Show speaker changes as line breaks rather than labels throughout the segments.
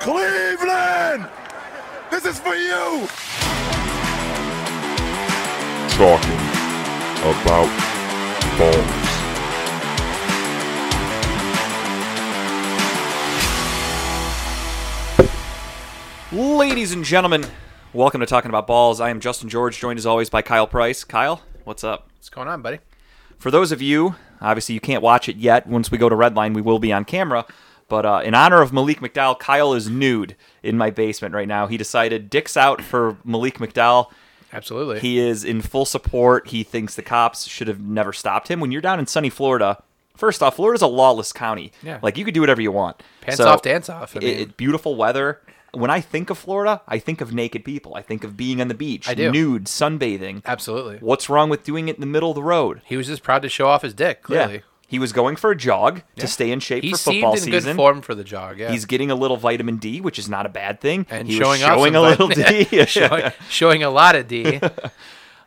Cleveland! This is for you!
talking about balls.
Ladies and gentlemen, welcome to Talking About Balls. I am Justin George, joined as always by Kyle Price. Kyle, what's up?
What's going on, buddy?
For those of you, obviously you can't watch it yet. Once we go to Redline, we will be on camera. But uh, in honor of Malik McDowell, Kyle is nude in my basement right now. He decided dicks out for Malik McDowell.
Absolutely.
He is in full support. He thinks the cops should have never stopped him. When you're down in sunny Florida, first off, Florida's a lawless county.
Yeah.
Like you could do whatever you want.
Pants off, dance off. I mean-
it- beautiful weather. When I think of Florida, I think of naked people. I think of being on the beach,
I do.
nude, sunbathing.
Absolutely.
What's wrong with doing it in the middle of the road?
He was just proud to show off his dick. Clearly.
Yeah. He was going for a jog
Yeah.
to stay in shape
He
for
seemed
football
in
season.
good form for the jog. Yeah.
He's getting a little vitamin D, which is not a bad thing.
and
he
showing
was showing a little D.
showing, showing a lot of D.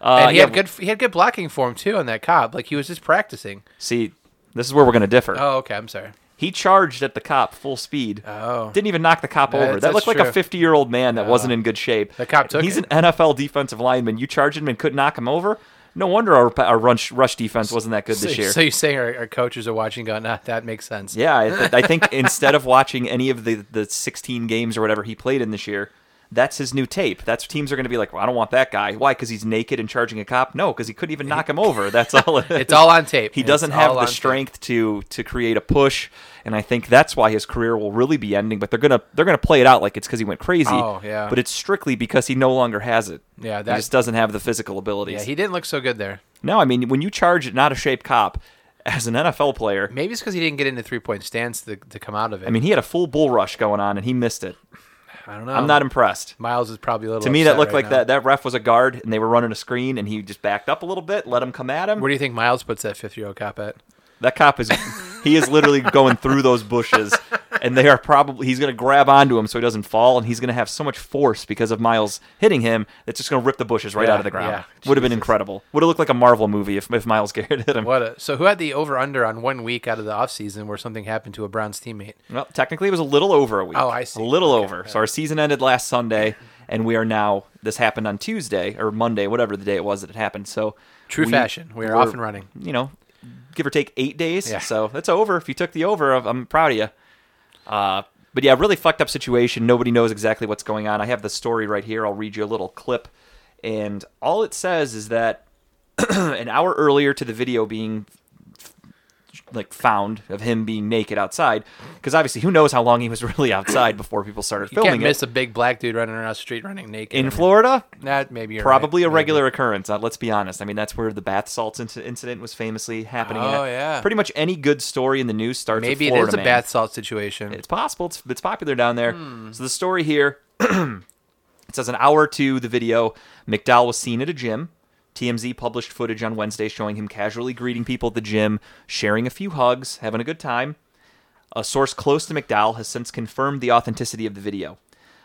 Uh,
and he
yeah,
had good. He had good blocking form too on that cop. Like he was just practicing.
See, this is where we're going to differ.
Oh, okay. I'm sorry.
He charged at the cop full speed.
Oh.
Didn't even knock the cop over. That looked like a 50 year old man that wasn't in good shape.
The cop took
He's
it.
an NFL defensive lineman. You charged him and couldn't knock him over? No wonder our, our rush, rush defense wasn't that good
So,
this year.
so you're saying our, our coaches are watching, going, "Nah, that makes sense."
yeah, I, th- I think instead of watching any of the, the 16 games or whatever he played in this year, that's his new tape. That's teams are going to be like, well, I don't want that guy. Why? Because he's naked and charging a cop? No, because he couldn't even knock him over. That's all. It
It's all on tape.
He doesn't
all
have the
tape.
strength to to create a push, and I think that's why his career will really be ending. But they're gonna they're gonna play it out like it's because he went crazy.
Oh, yeah.
But it's strictly because he no longer has it.
Yeah,
he
that-
just doesn't have the physical abilities.
Yeah, he didn't look so good there.
no, I mean when you charge at not a shape cop as an NFL player,
Maybe it's because he didn't get into three point stance to, to come out of it.
I mean he had a full bull rush going on and he missed it.
I don't know.
I'm not impressed.
Myles is probably a little.
To me, that looked
right
like
now.
that that ref was a guard and they were running a screen and he just backed up a little bit, let him come at him.
Where do you think Myles puts that 50 year old cop at?
That cop is he is literally going through those bushes and they are probably he's going to grab onto him so he doesn't fall and he's going to have so much force because of Myles hitting him that's just going to rip the bushes right
Yeah,
out of the ground.
yeah.
Would have been incredible. Would have looked like a Marvel movie if, if Myles Garrett hit him.
What a, so who had the over under on one week out of the offseason where something happened to a Browns teammate?
Well, technically it was a little over a week.
Oh, I see.
A little
Okay,
over. So our season ended last Sunday and we are now this happened on Tuesday or Monday, whatever the day it was that it happened. So
True
we-
fashion. We are off and running.
you know, give or take eight days.
Yeah.
So that's over. If you took the over, I'm proud of you. Uh, but yeah, really fucked up situation. Nobody knows exactly what's going on. I have the story right here. I'll read you a little clip. And all it says is that an hour earlier to the video being like found of him being naked outside because obviously who knows how long he was really outside before people started
You
filming
can't miss
it
a big black dude running around the street running naked.
In Florida
That maybe you're
probably
right.
a
Maybe.
regular occurrence. Uh, let's be honest. I mean, that's where the bath salts inci- incident was famously happening.
Oh,
at.
yeah.
Pretty much any good story in the news starts.
Maybe
with Florida
is a
man.
bath salt situation.
It's possible. It's, it's popular down there.
Hmm.
So the story here, it says an hour to the video, McDowell was seen at a gym. TMZ published footage on Wednesday showing him casually greeting people at the gym, sharing a few hugs, having a good time. A source close to McDowell has since confirmed the authenticity of the video.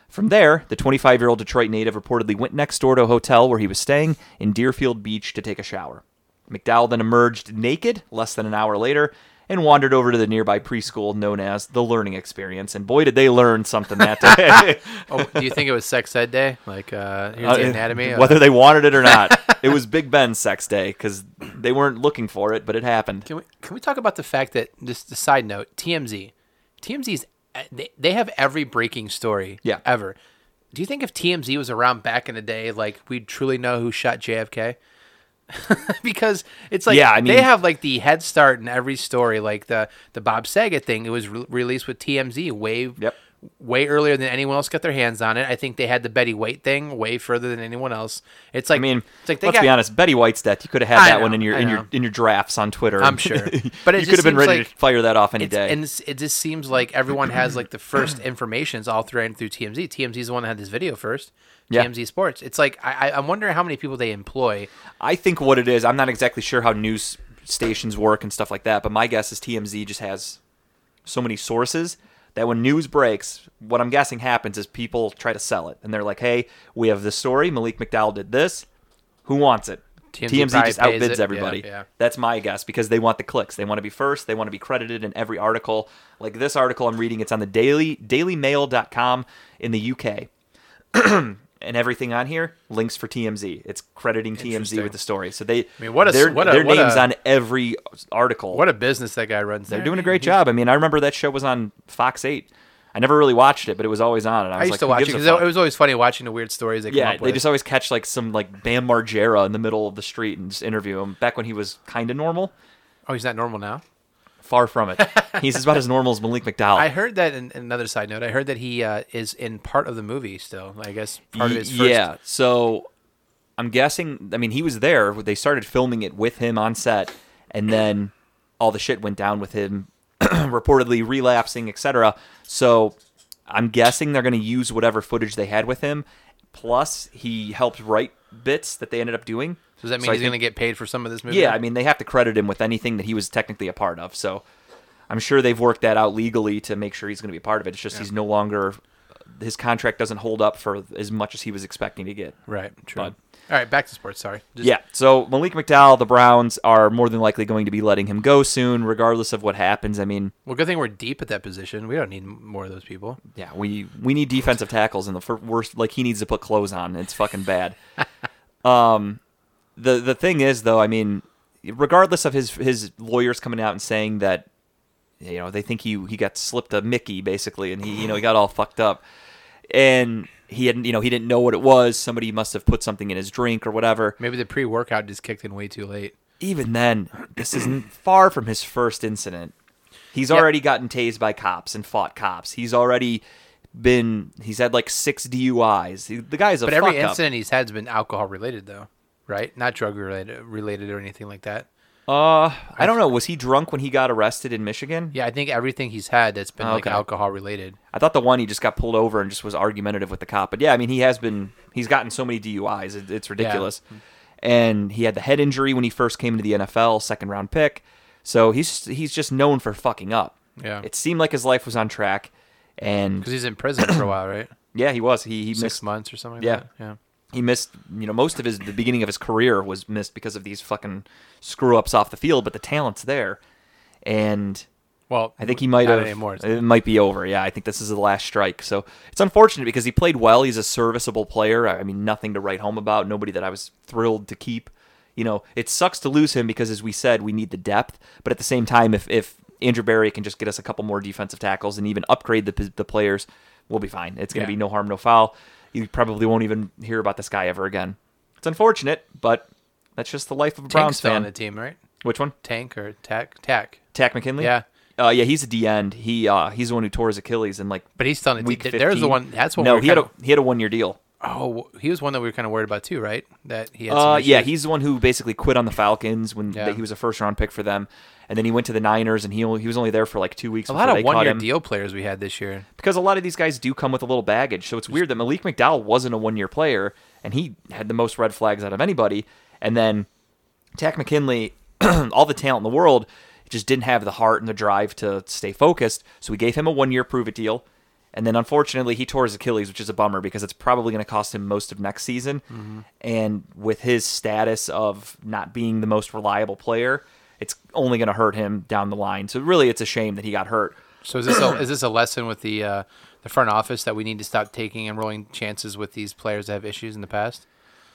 From there, the 25 year old Detroit native reportedly went next door to a hotel where he was staying in Deerfield Beach to take a shower. McDowell then emerged naked less than an hour later and wandered over to the nearby preschool known as the Learning Experience. And boy, did they learn something that day.
oh, do you think it was sex ed day? Like uh, here's
Uh,
the anatomy. Uh,
Whether they wanted it or not, it was Big Ben's sex day because they weren't looking for it, but it happened.
Can we can we talk about the fact that just the side note TMZ, TMZ's uh, they, they have every breaking story
Yeah.
ever. Do you think if TMZ was around back in the day, like we'd truly know who shot JFK? because it's like
Yeah, I mean-
they have like the head start in every story. Like the the Bob Saget thing, it was re- released with TMZ way
Yep.
Way earlier than anyone else got their hands on it. I think they had the Betty White thing way further than anyone else. It's like
I mean,
it's like they
let's
got,
be honest. Betty White's death. You could have had
I
that one in your in your in your drafts on Twitter.
I'm sure. But it
you could have been ready
like
to fire that off any day.
And it just seems like everyone has like the first informations all through through TMZ. TMZ is the one that had this video first.
Yeah.
TMZ Sports. It's like I- I'm wondering how many people they employ.
I think what it is, I'm not exactly sure how news stations work and stuff like that, but my guess is TMZ just has so many sources that when news breaks, what I'm guessing happens is people try to sell it. And they're like, hey, we have this story. Malik McDowell did this. Who wants it?
TMZ,
TMZ just outbids
it. Yeah,
everybody.
Yeah,
That's my guess because they want the clicks. They want to be first. They want to be credited in every article. Like this article I'm reading, it's on the daily dailymail.com in the UK. and everything on here links for TMZ. It's crediting TMZ with the story. So they I
mean, what a-
their,
what a-
their
what
names
a-
on every article.
What a business that guy runs.
They're
there.
doing a great job. I mean, I remember that show was on Fox 8. I never really watched it, but it was always on and I
I used
like,
to watch it because it was always funny watching the weird stories they come
Yeah, they just always catch like some like Bam Margera in the middle of the street and just interview him. Back when he was kind of normal,
oh, he's not normal now.
Far from it. He's about as normal as Malik McDowell.
I heard that. In, another side note, I heard that he uh, is in part of the movie still. I guess part of his first.
Yeah, so I'm guessing. I mean, he was there. They started filming it with him on set, and then all the shit went down with him, reportedly relapsing, etc. So I'm guessing they're going to use whatever footage they had with him. Plus, he helped write bits that they ended up doing.
So does that mean
So
he's going to get paid for some of this movie?
Yeah, I mean, they have to credit him with anything that he was technically a part of. So I'm sure they've worked that out legally to make sure he's going to be a part of it. It's just he's no longer. His contract doesn't hold up for as much as he was expecting to get.
Right. True.
But-
All right, back to sports. Sorry. Just-
Yeah. So Malik McDowell, the Browns are more than likely going to be letting him go soon, regardless of what happens. I mean,
Well, good thing we're deep at that position. We don't need more of those people.
yeah, we we need defensive tackles, and the fir- worst, like he needs to put clothes on. It's fucking bad. um, the the thing is, though, I mean, regardless of his his lawyers coming out and saying that, you know, they think he he got slipped a Mickey basically, and he you know he got all fucked up, and he hadn't you know he didn't know what it was. Somebody must have put something in his drink or whatever.
Maybe the pre-workout just kicked in way too late.
even then, this isn't far from his first incident. He's
Yeah.
already gotten tased by cops and fought cops. He's already been. He's had like six DUIs. He- the guy's a
But every
fuck up.
incident he's had has been alcohol related, though, right? Not drug related, related or anything like that.
Uh, I don't know. Was he drunk when he got arrested in Michigan?
Yeah, I think everything he's had that's been like
Okay.
alcohol related.
I thought the one he just got pulled over and just was argumentative with the cop. But yeah, I mean, he has been. He's gotten so many DUIs. It, it's ridiculous. And he had the head injury when he first came into the NFL, second round pick. So he's he's just known for fucking up.
Yeah.
It seemed like his life was on track, and
Because he's in prison for a while, right?
yeah, he was. He he
Six
missed
months or something. Like
Yeah.
that? yeah.
He missed you know most of his the beginning of his career was missed because of these fucking screw ups off the field but the talent's there. And
Well,
I think he might have
anymore.
it might be over. Yeah I think this is the last strike. So it's unfortunate because he played well. He's a serviceable player. I mean nothing to write home about nobody that I was thrilled to keep. You know it sucks to lose him because as we said we need the depth. But at the same time if if Andrew Berry can just get us a couple more defensive tackles and even upgrade the the players we'll be fine. It's going to
Yeah.
be no harm no foul you probably won't even hear about this guy ever again it's unfortunate but that's just the life of a Browns
Tank's still on
fan
the team, right?
which one
Tank or Takk? Takk.
Takk McKinley
Yeah.
uh, yeah, he's a D end. He uh, he's the one who tore his Achilles and like
But he's still on the
week
team.
15.
There's the one. That's what
no,
we were
he had
kinda,
a he had a one year deal.
Oh, he was one that we were kind of worried about too, right? That he had.
Uh, yeah, he's the one who basically quit on the Falcons when
Yeah.
they- he was a first round pick for them, and then he went to the Niners and he only, he was only there for like two weeks.
a lot of one-year deal players we had this year.
because a lot of these guys do come with a little baggage. So it's weird that Malik McDowell wasn't a one year player and he had the most red flags out of anybody. And then Takk McKinley, all the talent in the world, just didn't have the heart and the drive to stay focused. So we gave him a one year prove it deal. And then unfortunately, he tore his Achilles, which is a bummer because it's probably going to cost him most of next season. Mm-hmm. And with his status of not being the most reliable player, it's only going to hurt him down the line. So really, it's a shame that he got hurt.
So is this a, is this a lesson with the uh, the front office that we need to stop taking and rolling chances with these players that have issues in the past?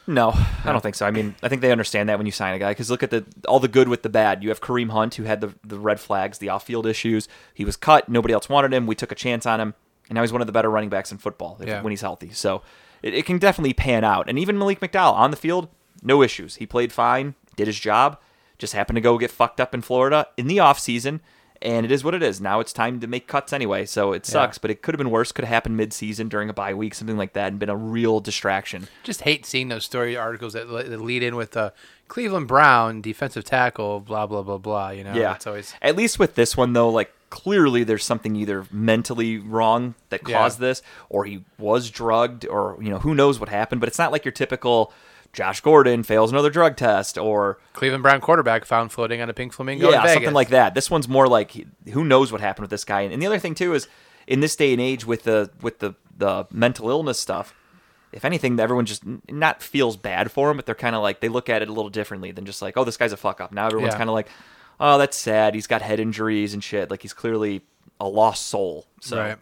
No, I don't think so. I mean, I think they understand that when you sign a guy because look at the all the good with the bad. You have Kareem Hunt who had the the red flags, the off field issues. He was cut. Nobody else wanted him. We took a chance on him, and now he's one of the better running backs in football if,
Yeah.
when he's healthy. So it, it can definitely pan out. And even Malik McDowell on the field, no issues. He played fine, did his job. Just happened to go get fucked up in Florida in the off season. And it is what it is. Now it's time to make cuts anyway, so it sucks. But it could have been worse. Could have happened mid-season during a bye week, something like that, and been a real distraction.
Just hate seeing those story articles that, that lead in with uh, Cleveland Brown defensive tackle, blah blah blah blah. You know,
Yeah.
it's always
At least with this one though, like clearly there's something either mentally wrong that
Yeah.
caused this, or he was drugged, or you know who knows what happened. But it's not like your typical Josh Gordon fails another drug test, or
Cleveland Brown quarterback found floating on a pink flamingo. in
yeah, something like that. This one's more like who knows what happened with this guy. And the other thing too is in this day and age with the with the the mental illness stuff, if anything, everyone just not feels bad for him, but they're kind of like they look at it a little differently than just like, oh, this guy's a fuck up. Now everyone's
Yeah.
kind of like, oh, that's sad. He's got head injuries and shit. Like he's clearly a lost soul. So
Right.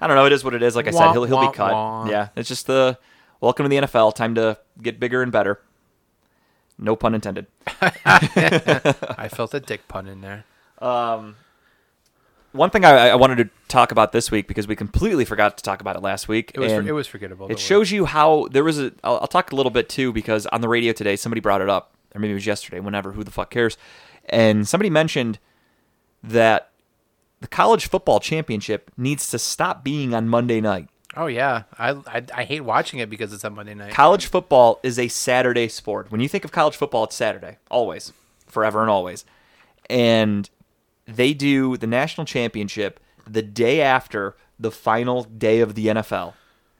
I don't know. It is what it is. Like I said,
Wah,
he'll he'll
wah,
be cut.
wah.
Yeah, it's just the welcome to the NFL. Time to get bigger and better. No pun intended.
I felt a dick pun in there.
Um, one thing I, I wanted to talk about this week because we completely forgot to talk about it last week.
It was
and
it was forgettable.
It shows you how there was a. I'll, I'll talk a little bit too because on the radio today somebody brought it up, or maybe it was yesterday. Whenever, who the fuck cares? And somebody mentioned that the college football championship needs to stop being on Monday night.
Oh yeah, I, I I hate watching it because it's on Monday night.
College football is a Saturday sport. When you think of college football, it's Saturday, always, forever and always. And they do the national championship the day after the final day of the NFL,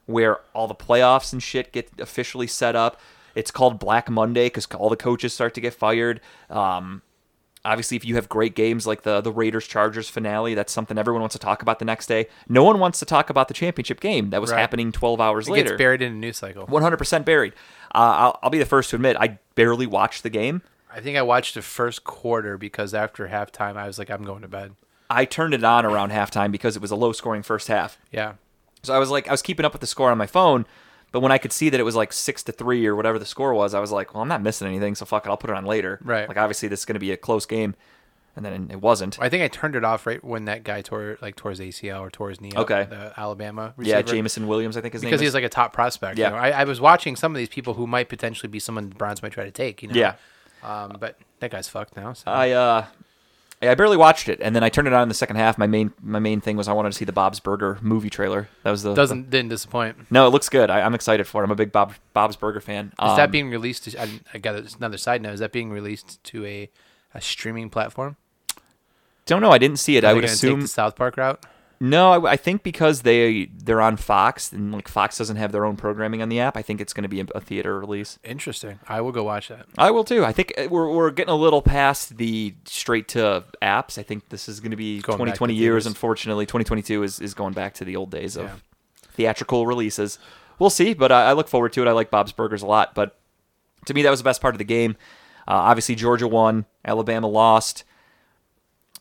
where all the playoffs and shit get officially set up. It's called Black Monday because all the coaches start to get fired. Um, obviously, if you have great games like the the Raiders Chargers finale, that's something everyone wants to talk about the next day. No one wants to talk about the championship game that was
Right.
happening 12 hours
it
later.
gets buried in a news cycle.
100% buried. Uh, I'll, I'll be the first to admit I barely watched the game.
I think I watched the first quarter because after halftime I was like, I'm going to bed.
I turned it on around halftime because it was a low scoring first half.
Yeah.
So I was like, I was keeping up with the score on my phone, but when I could see that it was like six to three or whatever the score was, I was like, well, I'm not missing anything, so fuck it, I'll put it on later.
Right.
Like obviously this is going to be a close game, and then it wasn't.
I think I turned it off right when that guy tore like tore his ACL or tore his knee. up,
Okay.
the Alabama.
Yeah,
receiver.
Jameson Williams, I think his
because
name
Because
he's
like a top prospect.
Yeah.
You know? I, I was watching some of these people who might potentially be someone the Browns might try to take. You know.
yeah.
Um, but that guy's fucked now. So.
I uh, yeah, I barely watched it, and then I turned it on in the second half. My main my main thing was I wanted to see the Bob's Burger movie trailer. That was the
Doesn't didn't disappoint.
No, it looks good. I, I'm excited for it. I'm a big Bob Bob's Burger fan.
Is
Um,
that being released? To, I, I got another side note. Is that being released to a, a streaming platform?
Don't know. I didn't see it.
Are
I would assume
the South Park route.
No. I, I think because they they're on Fox and like Fox doesn't have their own programming on the app. I think it's going to be a, theater release.
Interesting. I will go watch that.
I will too. I think uh, we're we're getting a little past the straight to apps. I think this is going to be
Going back
20, 20 years. Unfortunately, 2022 is is going back to the old days of
Yeah.
theatrical releases. We'll see, but I, I look forward to it. I like Bob's Burgers a lot, but to me that was the best part of the game. Uh, obviously, Georgia won, Alabama lost.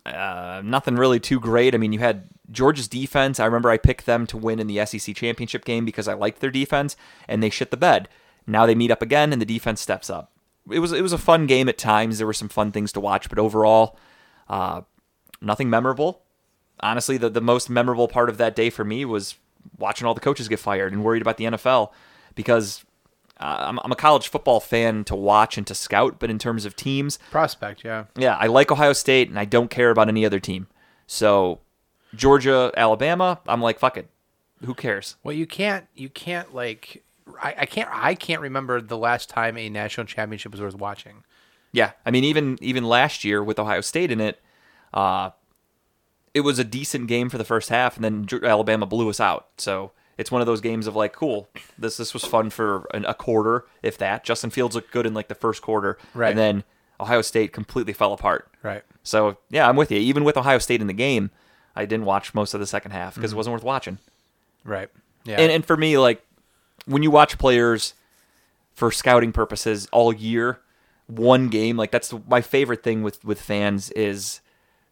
Uh, nothing really too great. I mean, you had Georgia's defense. I remember I picked them to win in the SEC championship game because I liked their defense, and they shit the bed. Now they meet up again, and the defense steps up. It was it was a fun game at times. There were some fun things to watch, but overall, uh, nothing memorable. Honestly, the the most memorable part of that day for me was watching all the coaches get fired and worried about the NFL because uh, I'm, I'm a college football fan to watch and to scout, but in terms of teams,
Prospect. Yeah.
yeah, I like Ohio State and I don't care about any other team. So Georgia, Alabama, I'm like, fuck it. Who cares?
Well, you can't. You can't like. I, I can't. I can't remember the last time a national championship was worth watching.
Yeah, I mean, even even last year with Ohio State in it, uh, it was a decent game for the first half, and then Alabama blew us out. So it's one of those games of like, cool, this this was fun for an, a quarter, if that. Justin Fields looked good in like the first quarter,
Right.
And then Ohio State completely fell apart.
Right.
So yeah, I'm with you. Even with Ohio State in the game, I didn't watch most of the second half because it mm-hmm. wasn't worth watching.
Right. Yeah.
And and for me, like when you watch players for scouting purposes all year, one game like that's the, my favorite thing with with fans is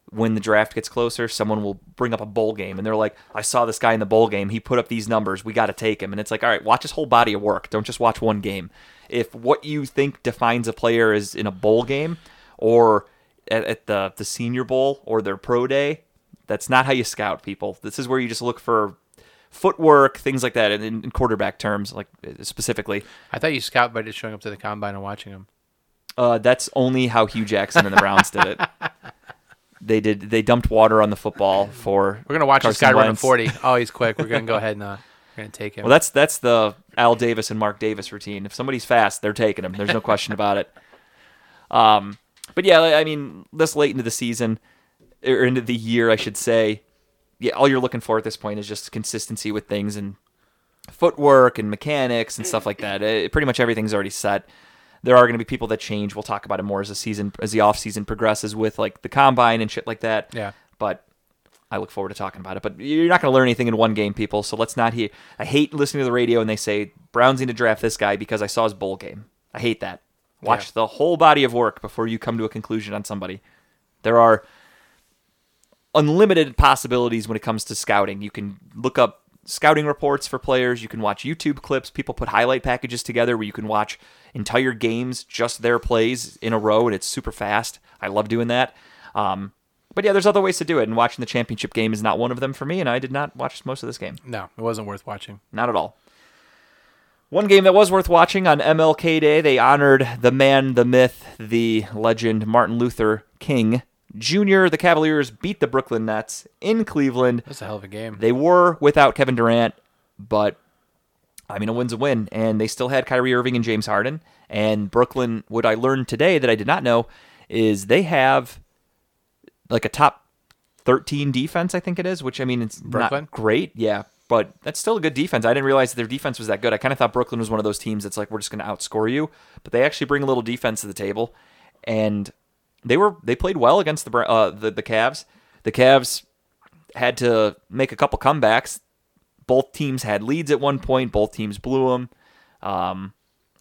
when the draft gets closer, someone will bring up a bowl game and they're like, "I saw this guy in the bowl game. He put up these numbers. We got to take him." And it's like, "All right, watch his whole body of work. Don't just watch one game." If what you think defines a player is in a bowl game or at, at the the Senior Bowl or their pro day, that's not how you scout people. This is where you just look for footwork, things like that, in, in quarterback terms, like uh, specifically.
I thought you scout by just showing up to the combine and watching them.
Uh, that's only how Hue Jackson and the Browns did it. They did. They dumped water on the football for.
We're gonna watch this
Carson
guy run a forty. Oh, he's quick. We're gonna go ahead and uh, we're gonna take him.
Well, that's that's the Al Davis and Mark Davis routine. If somebody's fast, they're taking him. There's no question about it. Um, but yeah, I mean, this late into the season or into the year, I should say, yeah, all you're looking for at this point is just consistency with things and footwork and mechanics and stuff like that. It, pretty much everything's already set. There are going to be people that change. We'll talk about it more as the season as the off season progresses with like the combine and shit like that.
Yeah.
But I look forward to talking about it. But you're not going to learn anything in one game, people. So let's not hear. I hate listening to the radio and they say Browns need to draft this guy because I saw his bowl game. I hate that. Watch
Yeah.
the whole body of work before you come to a conclusion on somebody. There are unlimited possibilities when it comes to scouting. You can look up scouting reports for players. You can watch YouTube clips. People put highlight packages together where you can watch entire games, just their plays in a row, and it's super fast. I love doing that. Um, but yeah, there's other ways to do it, and watching the championship game is not one of them for me, and I did not watch most of this game.
No, it wasn't worth watching.
Not at all. One game that was worth watching on MLK Day, they honored the man, the myth, the legend, Martin Luther King Jr. The Cavaliers beat the Brooklyn Nets in Cleveland.
That's a hell of a game.
They were without Kevin Durant, but I mean, a win's a win. And they still had Kyrie Irving and James Harden. And Brooklyn, what I learned today that I did not know is they have like a top 13 defense, I think it is, which I mean, it's
Brooklyn?
not great. Yeah. But that's still a good defense. I didn't realize their defense was that good. I kind of thought Brooklyn was one of those teams that's like, we're just going to outscore you. But they actually bring a little defense to the table. And they were they played well against the uh, the the Cavs. The Cavs had to make a couple comebacks. Both teams had leads at one point. Both teams blew them. Um,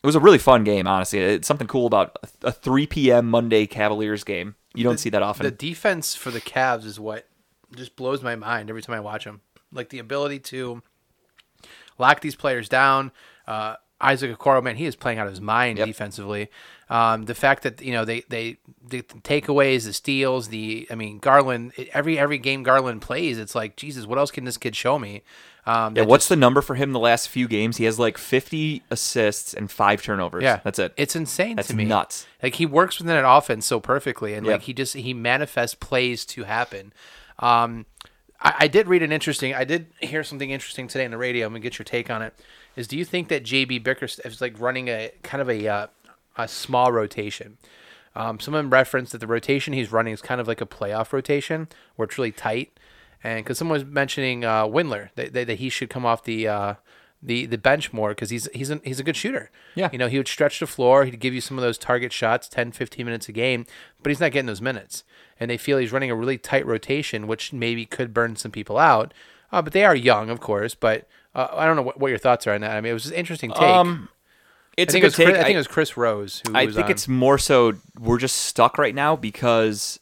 it was a really fun game, honestly. It's something cool about a 3 p.m. Monday Cavaliers game. You don't see that often.
The defense for the Cavs is what just blows my mind every time I watch them. Like the ability to lock these players down. Uh, Isaac Okoro, man, he is playing out of his mind
Yep.
defensively. Um, the fact that you know they they the takeaways, the steals, the I mean Garland. Every every game Garland plays, it's like Jesus. What else can this kid show me? Um,
yeah, what's
just-
the number for him the last few games? He has like 50 assists and five turnovers.
Yeah,
that's it.
It's insane
That's
to me.
nuts.
Like he works within an offense so perfectly, and
Yep.
like he just he manifests plays to happen. Um, I, I did read an interesting. I did hear something interesting today on the radio. I'm gonna get your take on it. Is do you think that JB Bickerstaff is like running a kind of a uh, a small rotation? Um, someone referenced that the rotation he's running is kind of like a playoff rotation where it's really tight. And because someone was mentioning uh, Windler, that, that, that he should come off the uh, the the bench more because he's he's a, he's a good shooter.
Yeah.
you know he would stretch the floor. He'd give you some of those target shots, 10, 15 minutes a game, but he's not getting those minutes. And they feel he's running a really tight rotation, which maybe could burn some people out. Uh, but they are young, of course. But uh, I don't know what, what your thoughts are on that. I mean, it was just an interesting take.
Um,
I
it's a
think, it
good
was Chris,
take.
I think
I-
it was Chris Rose who
I think
on.
it's more so we're just stuck right now because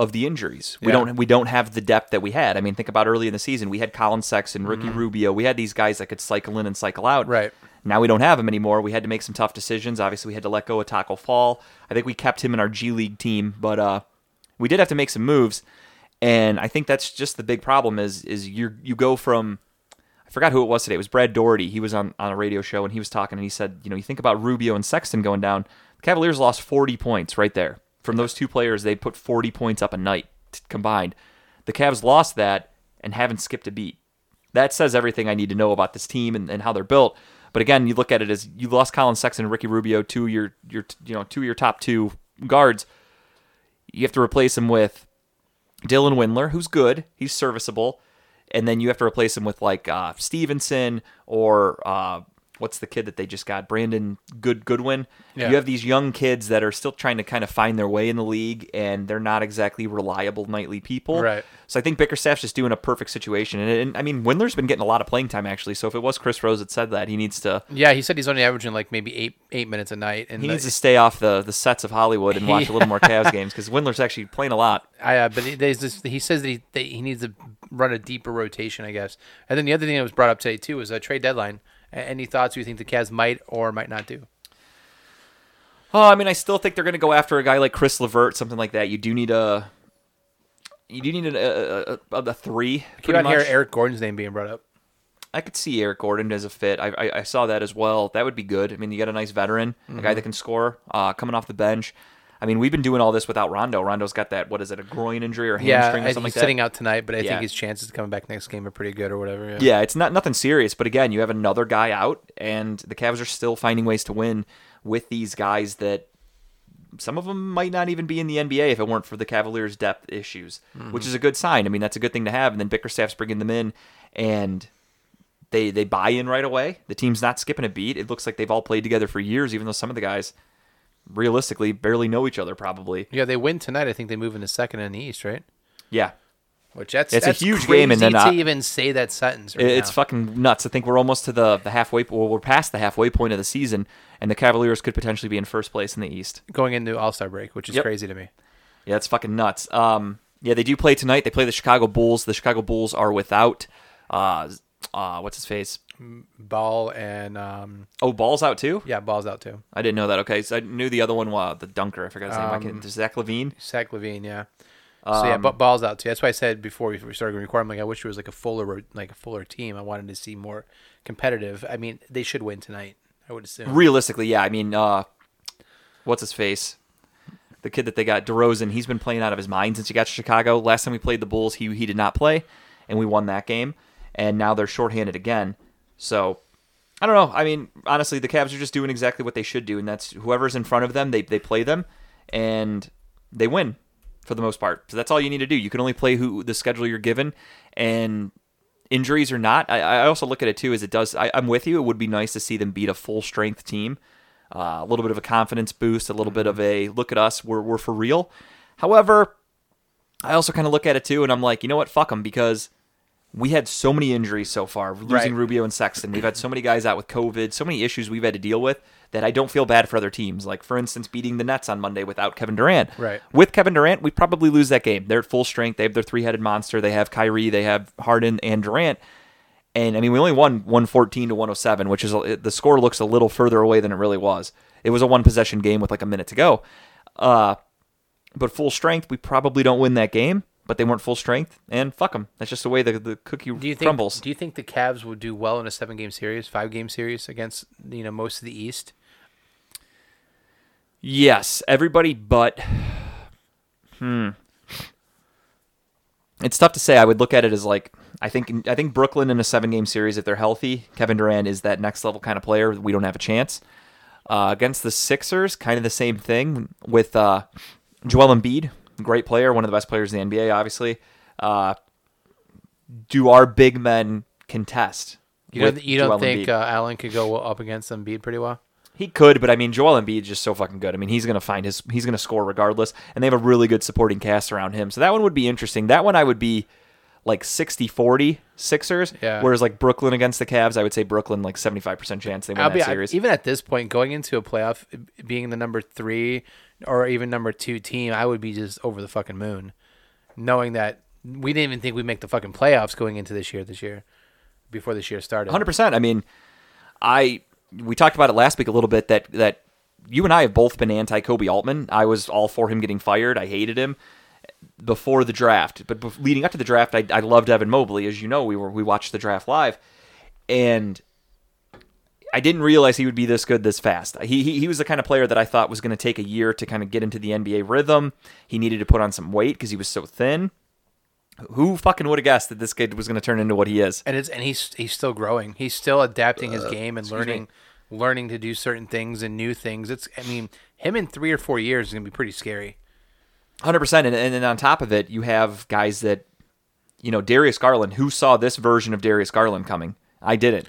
of the injuries. We
Yeah.
don't we don't have the depth that we had. I mean, think about early in the season. We had Collin Sexton, Ricky Rubio. We had these guys that could cycle in and cycle out.
Mm-hmm. Right.
Now we don't have him anymore. We had to make some tough decisions. Obviously, we had to let go of Tacko Fall. I think we kept him in our G League team, but uh, we did have to make some moves. And I think that's just the big problem is is you you go from I forgot who it was today. It was Brad Daugherty. He was on, on a radio show and he was talking and he said, you know, you think about Rubio and Sexton going down. The Cavaliers lost 40 points right there. From those two players, they put 40 points up a night combined. The Cavs lost that and haven't skipped a beat. That says everything I need to know about this team and, and how they're built. But again, you look at it as you lost Collin Sexton and Ricky Rubio, two your your you know two your top two guards. You have to replace them with Dylan Windler, who's good, he's serviceable, and then you have to replace him with like uh, Stevenson or uh, what's the kid that they just got, Brandon Good Goodwin.
Yeah.
You have these young kids that are still trying to kind of find their way in the league, and they're not exactly reliable nightly people.
Right.
So I think Bickerstaff's just doing a perfect situation, and, and I mean Windler's been getting a lot of playing time actually. So if it was Chris Rose that said that, he needs to
yeah, he said he's only averaging like maybe eight eight minutes a night, and
he
the-
needs to stay off the, the sets of Hollywood and watch a little more Cavs games because Windler's actually playing a lot.
I, uh, but he, this, he says that he, that he needs to run a deeper rotation, I guess. And then the other thing that was brought up today too was a trade deadline. A- Any thoughts you think the Cavs might or might not do?
Oh, I mean, I still think they're going to go after a guy like Caris LeVert, something like that. You do need a, you do need a, a, a, a three.
Keep
Pretty
on here
much.
Eric Gordon's name being brought up.
I could see Eric Gordon as a fit. I, I, I saw that as well. That would be good. I mean, you got a nice veteran, a
Mm-hmm.
guy that can score, uh, coming off the bench. I mean, we've been doing all this without Rondo. Rondo's got that. What is it? A groin injury or
Yeah,
hamstring or something
he's
like
sitting out tonight, but I
Yeah.
think his chances of coming back next game are pretty good or whatever. Yeah.
Yeah, it's not nothing serious, but again, you have another guy out, and the Cavs are still finding ways to win with these guys that some of them might not even be in the NBA if it weren't for the Cavaliers' depth issues, mm-hmm. which is a good sign. I mean, that's a good thing to have. And then Bickerstaff's bringing them in, and they they buy in right away. The team's not skipping a beat. It looks like they've all played together for years, even though some of the guys realistically barely know each other. Probably,
Yeah, they win tonight. I think they move into second in the East, right?
yeah.
Which that's
It's a huge game, and then,
to
uh,
even say that sentence. Right
It's
now.
fucking nuts. I think we're almost to the, the halfway. Well, we're past the halfway point of the season, and the Cavaliers could potentially be in first place in the East.
going into All Star break, which is
Yep.
crazy to me.
Yeah, it's fucking nuts. Um, yeah, they do play tonight. They play the Chicago Bulls. The Chicago Bulls are without, uh, uh, what's his face?
Ball and um,
Oh, Ball's out too.
yeah, Ball's out too.
I didn't know that. Okay, so I knew the other one was the dunker. I forgot his name. I
Um,
can't, Zach LaVine.
Zach LaVine, yeah. so yeah, but Ball's out too. That's why I said before we we started recording, I'm like, I wish it was like a fuller, like a fuller team. I wanted to see more competitive. I mean, they should win tonight. I would assume.
Realistically, yeah. I mean, uh, what's his face? The kid that they got, DeRozan. He's been playing out of his mind since he got to Chicago. Last time we played the Bulls, he he did not play, and we won that game. And now they're shorthanded again. So I don't know. I mean, honestly, the Cavs are just doing exactly what they should do, and that's whoever's in front of them, they they play them, and they win for the most part. So that's all you need to do. You can only play who the schedule you're given, and injuries or not. I, I also look at it too as it does. I, I'm with you. It would be nice to see them beat a full strength team. Uh, a little bit of a confidence boost, a little bit of a look at us, we're we're for real. However, I also kind of look at it too, and I'm like, you know what, fuck them because we had so many injuries so far, losing
Right.
Rubio and Sexton. We've had so many guys out with COVID, so many issues we've had to deal with that I don't feel bad for other teams. Like for instance, beating the Nets on Monday without Kevin Durant.
Right.
With Kevin Durant, we probably lose that game. They're at full strength. They have their three-headed monster. They have Kyrie. They have Harden and Durant. And I mean, we only won 114 to 107, which is the score looks a little further away than it really was. It was a one possession game with like a minute to go. Uh, but full strength, we probably don't win that game. But they weren't full strength, and fuck them. That's just the way the, the cookie
Do you think?
crumbles.
Do you think the Cavs would do well in a seven game series, five game series against you know most of the East?
Yes, everybody but hmm. It's tough to say. I would look at it as like I think I think Brooklyn in a seven game series if they're healthy, Kevin Durant is that next level kind of player. We don't have a chance. Uh, against the Sixers, kind of the same thing with uh, Joel Embiid, great player, one of the best players in the NBA, obviously. Uh, do our big men contest?
You don't, you don't think uh, Allen could go up against Embiid pretty well?
He could, but I mean, Joel Embiid is just so fucking good. I mean, he's gonna find his, he's gonna score regardless, and they have a really good supporting cast around him. So that one would be interesting. That one I would be like 60-40 Sixers,
Yeah.
whereas like Brooklyn against the Cavs, I would say Brooklyn like seventy five percent chance they win
I'll
that
be
series.
even at this point, going into a playoff, being the number three or even number two team, I would be just over the fucking moon, knowing that we didn't even think we'd make the fucking playoffs going into this year. This year, before this year started.
Hundred percent. I mean, I we talked about it last week a little bit that that you and I have both been anti Koby Altman. I was all for him getting fired. I hated him before the draft, but leading up to the draft, I, I loved Evan Mobley. As you know, we were we watched the draft live, and I didn't realize he would be this good this fast. He he, he was the kind of player that I thought was going to take a year to kind of get into the NBA rhythm. He needed to put on some weight because he was so thin. Who fucking would have guessed that this kid was going to turn into what he is?
and it's and he's he's still growing. He's still adapting his game and
Uh, excuse me.
learning learning to do certain things and new things. It's I mean him in three or four years is gonna be pretty scary.
Hundred percent, and and then on top of it, you have guys that, you know, Darius Garland. Who saw this version of Darius Garland coming? I didn't.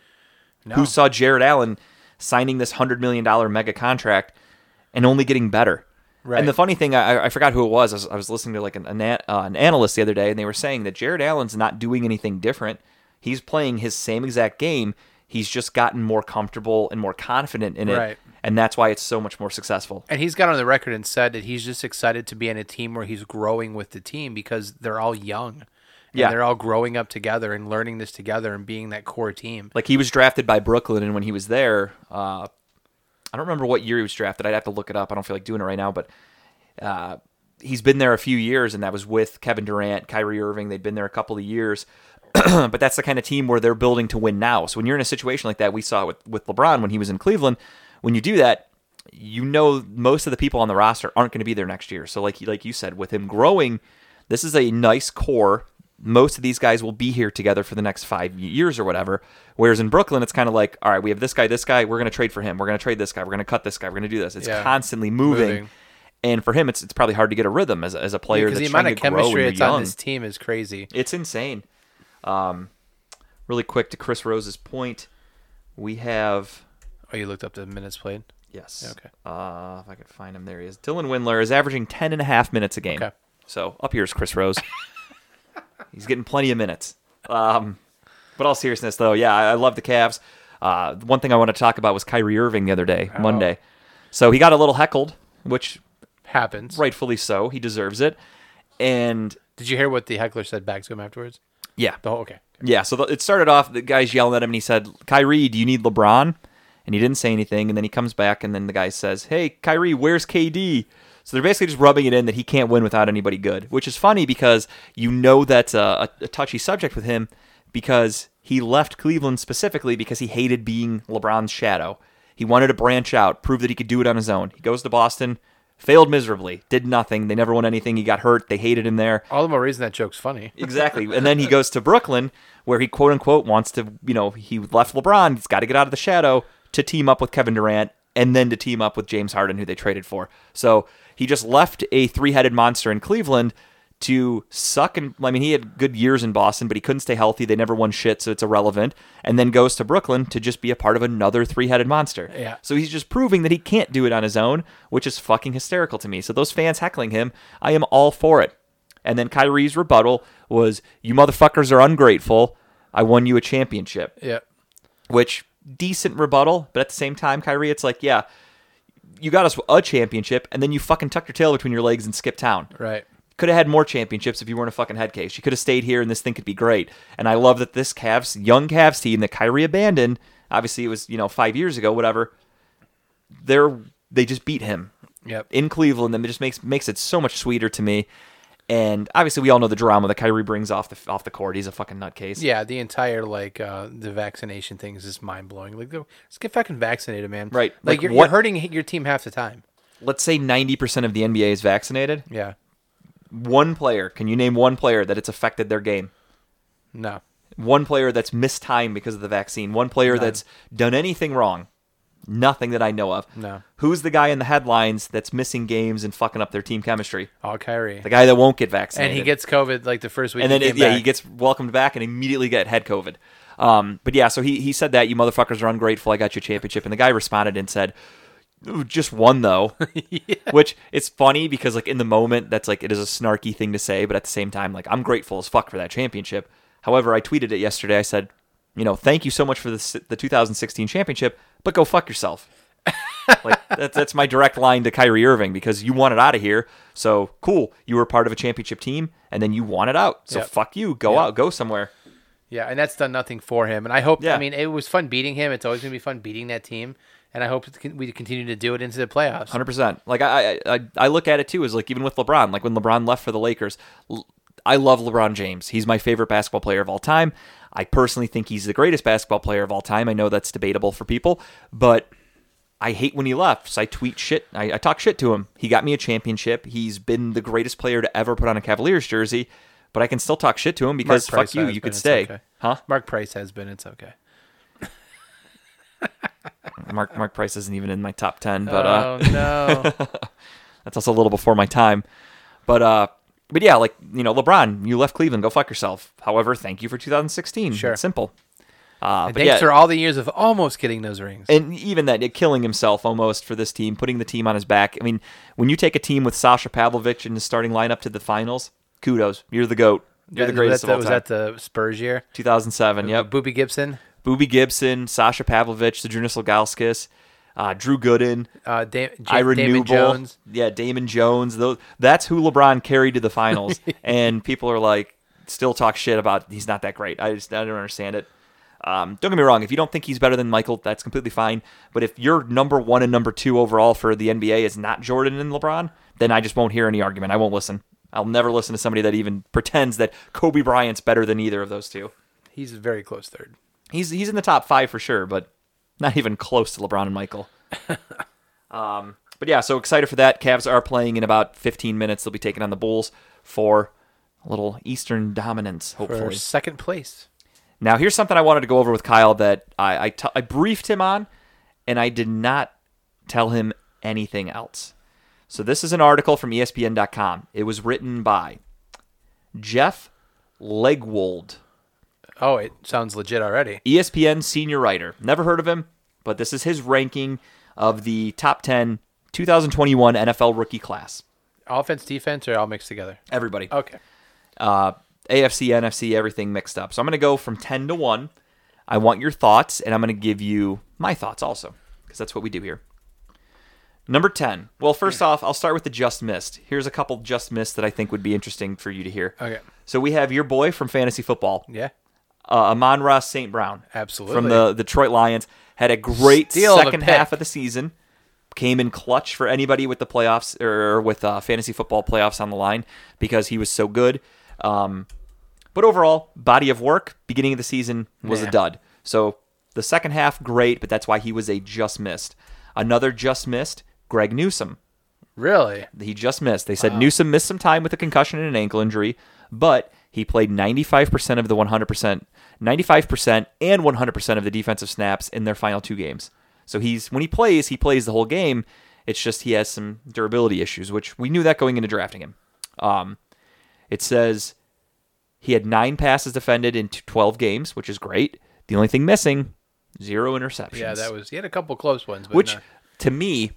No.
Who saw Jarrett Allen signing this hundred million dollar mega contract and only getting better?
Right.
And the funny thing, I, I forgot who it was. I was, I was listening to like an an, uh, an analyst the other day, and they were saying that Jarrett Allen's not doing anything different. He's playing his same exact game. He's just gotten more comfortable and more confident in it,
Right.
and that's why it's so much more successful.
And he's got on the record and said that he's just excited to be in a team where he's growing with the team because they're all young. And
Yeah.
they're all growing up together and learning this together and being that core team.
Like he was drafted by Brooklyn, and when he was there, uh, I don't remember what year he was drafted. I'd have to look it up. I don't feel like doing it right now, but uh, he's been there a few years, and that was with Kevin Durant, Kyrie Irving. They'd been there a couple of years, but that's the kind of team where they're building to win now. So when you're in a situation like that, we saw with with LeBron when he was in Cleveland. When you do that, you know most of the people on the roster aren't going to be there next year. So like like you said, with him growing, this is a nice core. Most of these guys will be here together for the next five years or whatever. Whereas in Brooklyn, it's kind of like, all right, we have this guy, this guy, we're going to trade for him. We're going to trade this guy. We're going to cut this guy. We're going to do this. It's
Yeah.
constantly moving.
Moving.
And for him, it's it's probably hard to get a rhythm as, a- as a player
Because
that's
the amount of
to grow when
chemistry
you're
that's on
young.
this team is crazy.
It's insane. Um, really quick to Chris Rose's point, we have
Oh, you looked up the minutes played?
yes.
Okay.
Uh, if I could find him, there he is. Dylan Windler is averaging 10 and a half minutes a game.
Okay.
So up here is Chris Rose. He's getting plenty of minutes. Um, but all seriousness, though, yeah, I, I love the Cavs. Uh, one thing I want to talk about was Kyrie Irving the other day, Monday. So he got a little heckled, which
Happens.
rightfully so. He deserves it. And
Did you hear what the heckler said back to him afterwards?
yeah,
The whole, okay.
yeah. So the, it started off the guy's yelling at him, and he said, "Kyrie, do you need LeBron?" And he didn't say anything. And then he comes back, and then the guy says, "Hey, Kyrie, where's KD?" So they're basically just rubbing it in that he can't win without anybody good, which is funny because you know that's a, a, touchy subject with him because he left Cleveland specifically because he hated being LeBron's shadow. He wanted to branch out, prove that he could do it on his own. He goes to Boston, failed miserably, did nothing. They never won anything. He got hurt. They hated him there.
All the more reason that joke's funny.
Exactly. And then he goes to Brooklyn, where he quote unquote wants to, you know, he left LeBron. He's got to get out of the shadow to team up with Kevin Durant and then to team up with James Harden, who they traded for. So he just left a three headed monster in Cleveland to suck. And I mean, he had good years in Boston, but he couldn't stay healthy. They never won shit, so it's irrelevant. And then goes to Brooklyn to just be a part of another three headed monster.
Yeah.
So he's just proving that he can't do it on his own, which is fucking hysterical to me. So those fans heckling him, I am all for it. And then Kyrie's rebuttal was, "You motherfuckers are ungrateful. I won you a championship."
Yeah.
Which decent rebuttal, but at the same time, Kyrie, it's like, yeah, you got us a championship, and then you fucking tucked your tail between your legs and skipped town.
Right.
Could have had more championships if you weren't a fucking head case. You could have stayed here, and this thing could be great. And I love that this Cavs young Cavs team that Kyrie abandoned. Obviously, it was you know five years ago, whatever. They're they just beat him
Yep.
in Cleveland, and it just makes makes it so much sweeter to me. And obviously, we all know the drama that Kyrie brings off the off the court. He's a fucking nutcase.
Yeah, the entire like uh, the vaccination thing is just mind blowing. Like, just get fucking vaccinated, man.
Right.
Like,
Like,
you're,
what-
you're hurting your team half the time.
Let's say ninety percent of the NBA is vaccinated.
Yeah.
One player, can you name one player that it's affected their game?
No.
One player that's missed time because of the vaccine. One player
None.
that's done anything wrong. Nothing that I know of.
No.
Who's the guy in the headlines that's missing games and fucking up their team chemistry?
Oh, Kyrie.
The guy that won't get vaccinated.
and he gets COVID like the first week.
and then
he
it, yeah, he gets welcomed back and immediately get head COVID. Um, but yeah, so he he said that you motherfuckers are ungrateful. I got you a championship, and the guy responded and said, "Just one though," which it's funny because like in the moment that's like it is a snarky thing to say, but at the same time like I'm grateful as fuck for that championship. However, I tweeted it yesterday. I said, you know, thank you so much for the the 2016 championship, but go fuck yourself. like that's that's my direct line to Kyrie Irving because you wanted out of here. So cool, you were part of a championship team, and then you wanted out. So
Yep.
fuck you, go
Yep.
out, go somewhere.
Yeah, and that's done nothing for him. And I hope.
Yeah.
I mean, it was fun beating him. It's always gonna be fun beating that team. And I hope we continue to do it into the playoffs.
Hundred percent. Like I, I, I- I look at it too as like even with LeBron. Like when LeBron left for the Lakers, I love LeBron James. He's my favorite basketball player of all time. I personally think he's the greatest basketball player of all time. I know that's debatable for people, but I hate when he left. So I tweet shit. I, I talk shit to him. He got me a championship. He's been the greatest player to ever put on a Cavaliers jersey. But I can still talk shit to him because fuck you. You could stay,
okay.
huh?
Mark Price has been. It's okay.
Mark Mark Price isn't even in my top ten, but uh,
oh no.
That's also a little before my time. But uh but yeah, like, you know, LeBron, you left Cleveland, go fuck yourself. However, thank you for 2016.
Sure.
It's simple. Uh
And
but
thanks
yeah,
for all the years of almost getting those rings.
and even that, killing himself almost for this team, putting the team on his back. I mean, when you take a team with Sasha Pavlovich in the starting lineup to the finals, kudos. You're the GOAT. You're the greatest
was
of
that,
all
was
time.
that the Spurs year?
2007, yep.
Boobie Gibson,
Boobie Gibson, Sasha Pavlovich, Zydrunas Ilgauskas, uh, Drew Gooden,
uh, da- J- Damon Jones.
yeah, Damon Jones. Those, that's who LeBron carried to the finals, and people are like, still talk shit about he's not that great. I just I don't understand it. Um, don't get me wrong. If you don't think he's better than Michael, that's completely fine. But if your number one and number two overall for the NBA is not Jordan and LeBron, then I just won't hear any argument. I won't listen. I'll never listen to somebody that even pretends that Kobe Bryant's better than either of those two.
He's a very close third.
He's he's in the top five for sure, but not even close to LeBron and Michael. um, but yeah, so excited for that. Cavs are playing in about 15 minutes. They'll be taking on the Bulls for a little Eastern dominance,
For
hopefully.
second place.
Now, here's something I wanted to go over with Kyle that I I, t- I briefed him on, and I did not tell him anything else. So this is an article from ESPN.com. It was written by Jeff Legwold.
Oh, it sounds legit already.
ESPN senior writer. Never heard of him, but this is his ranking of the top 10 2021 NFL rookie class.
Offense, defense, or all mixed together?
Everybody.
Okay.
Uh, AFC, NFC, everything mixed up. So I'm going to go from 10 to 1. I want your thoughts, and I'm going to give you my thoughts also, because that's what we do here. Number 10. Well, first off, I'll start with the just missed. Here's a couple just missed that I think would be interesting for you to hear.
Okay.
So we have your boy from fantasy football,
Yeah.
Uh, Amon-Ra St. Brown.
Absolutely.
From the Detroit Lions. Had a great
Steal
second half of the season. Came in clutch for anybody with the playoffs or with uh, fantasy football playoffs on the line because he was so good. Um, but overall, body of work, beginning of the season was
Yeah.
a dud. So the second half, great, but that's why he was a just missed. Another just missed, Greg Newsome
Really?
he just missed. They said Newsome missed some time with a concussion and an ankle injury, but he played 95% of the 100%, 95% and 100% of the defensive snaps in their final two games. So he's when he plays, he plays the whole game. It's just he has some durability issues, which we knew that going into drafting him. Um, it says he had nine passes defended in 12 games, which is great. The only thing missing, zero interceptions
Yeah, that was. He had a couple close ones, but
which
no.
to me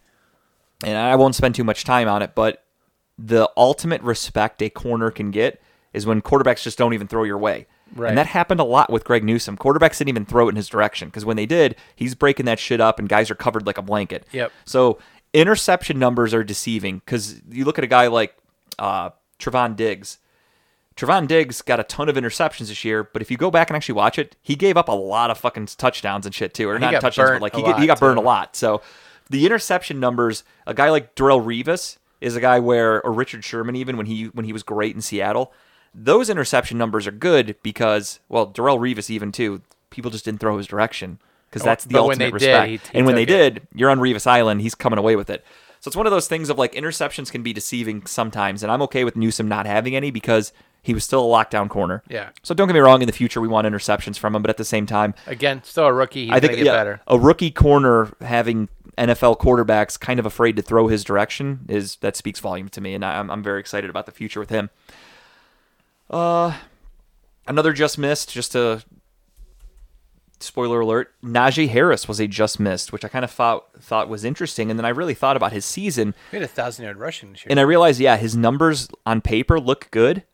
and i won't spend too much time on it but the ultimate respect a corner can get is when quarterbacks just don't even throw your way
Right.
and that happened a lot with greg newsome quarterbacks didn't even throw it in his direction because when they did he's breaking that shit up and guys are covered like a blanket
Yep.
so interception numbers are deceiving because you look at a guy like uh, Trevon Diggs Trevon Diggs got a ton of interceptions this year, but if you go back and actually watch it, he gave up a lot of fucking touchdowns and shit too, or
He
not touchdowns, but like he, he got burned
too.
a lot. So the interception numbers, a guy like Darrelle Revis is a guy where, or Richard Sherman even when he when he was great in Seattle, those interception numbers are good because well, Darrelle Revis even too, people just didn't throw his direction because oh, that's the
But
ultimate
they did,
respect.
he- he
and when they
it.
did, you're on Revis Island, he's coming away with it. So it's one of those things of like interceptions can be deceiving sometimes, and I'm okay with Newsome not having any because he was still a lockdown corner.
Yeah.
So don't get me wrong, in the future we want interceptions from him, but at the same time,
again, still a rookie.
I think yeah,
better.
a rookie corner having NFL quarterbacks kind of afraid to throw his direction is that speaks volume to me, and I'm I'm very excited about the future with him. Uh, another just missed, just a spoiler alert. Najee Harris was a just missed, which I kind of thought thought was interesting, and then I really thought about his season,
He had a thousand yard rushing this year.
and I realized, yeah, his numbers on paper look good,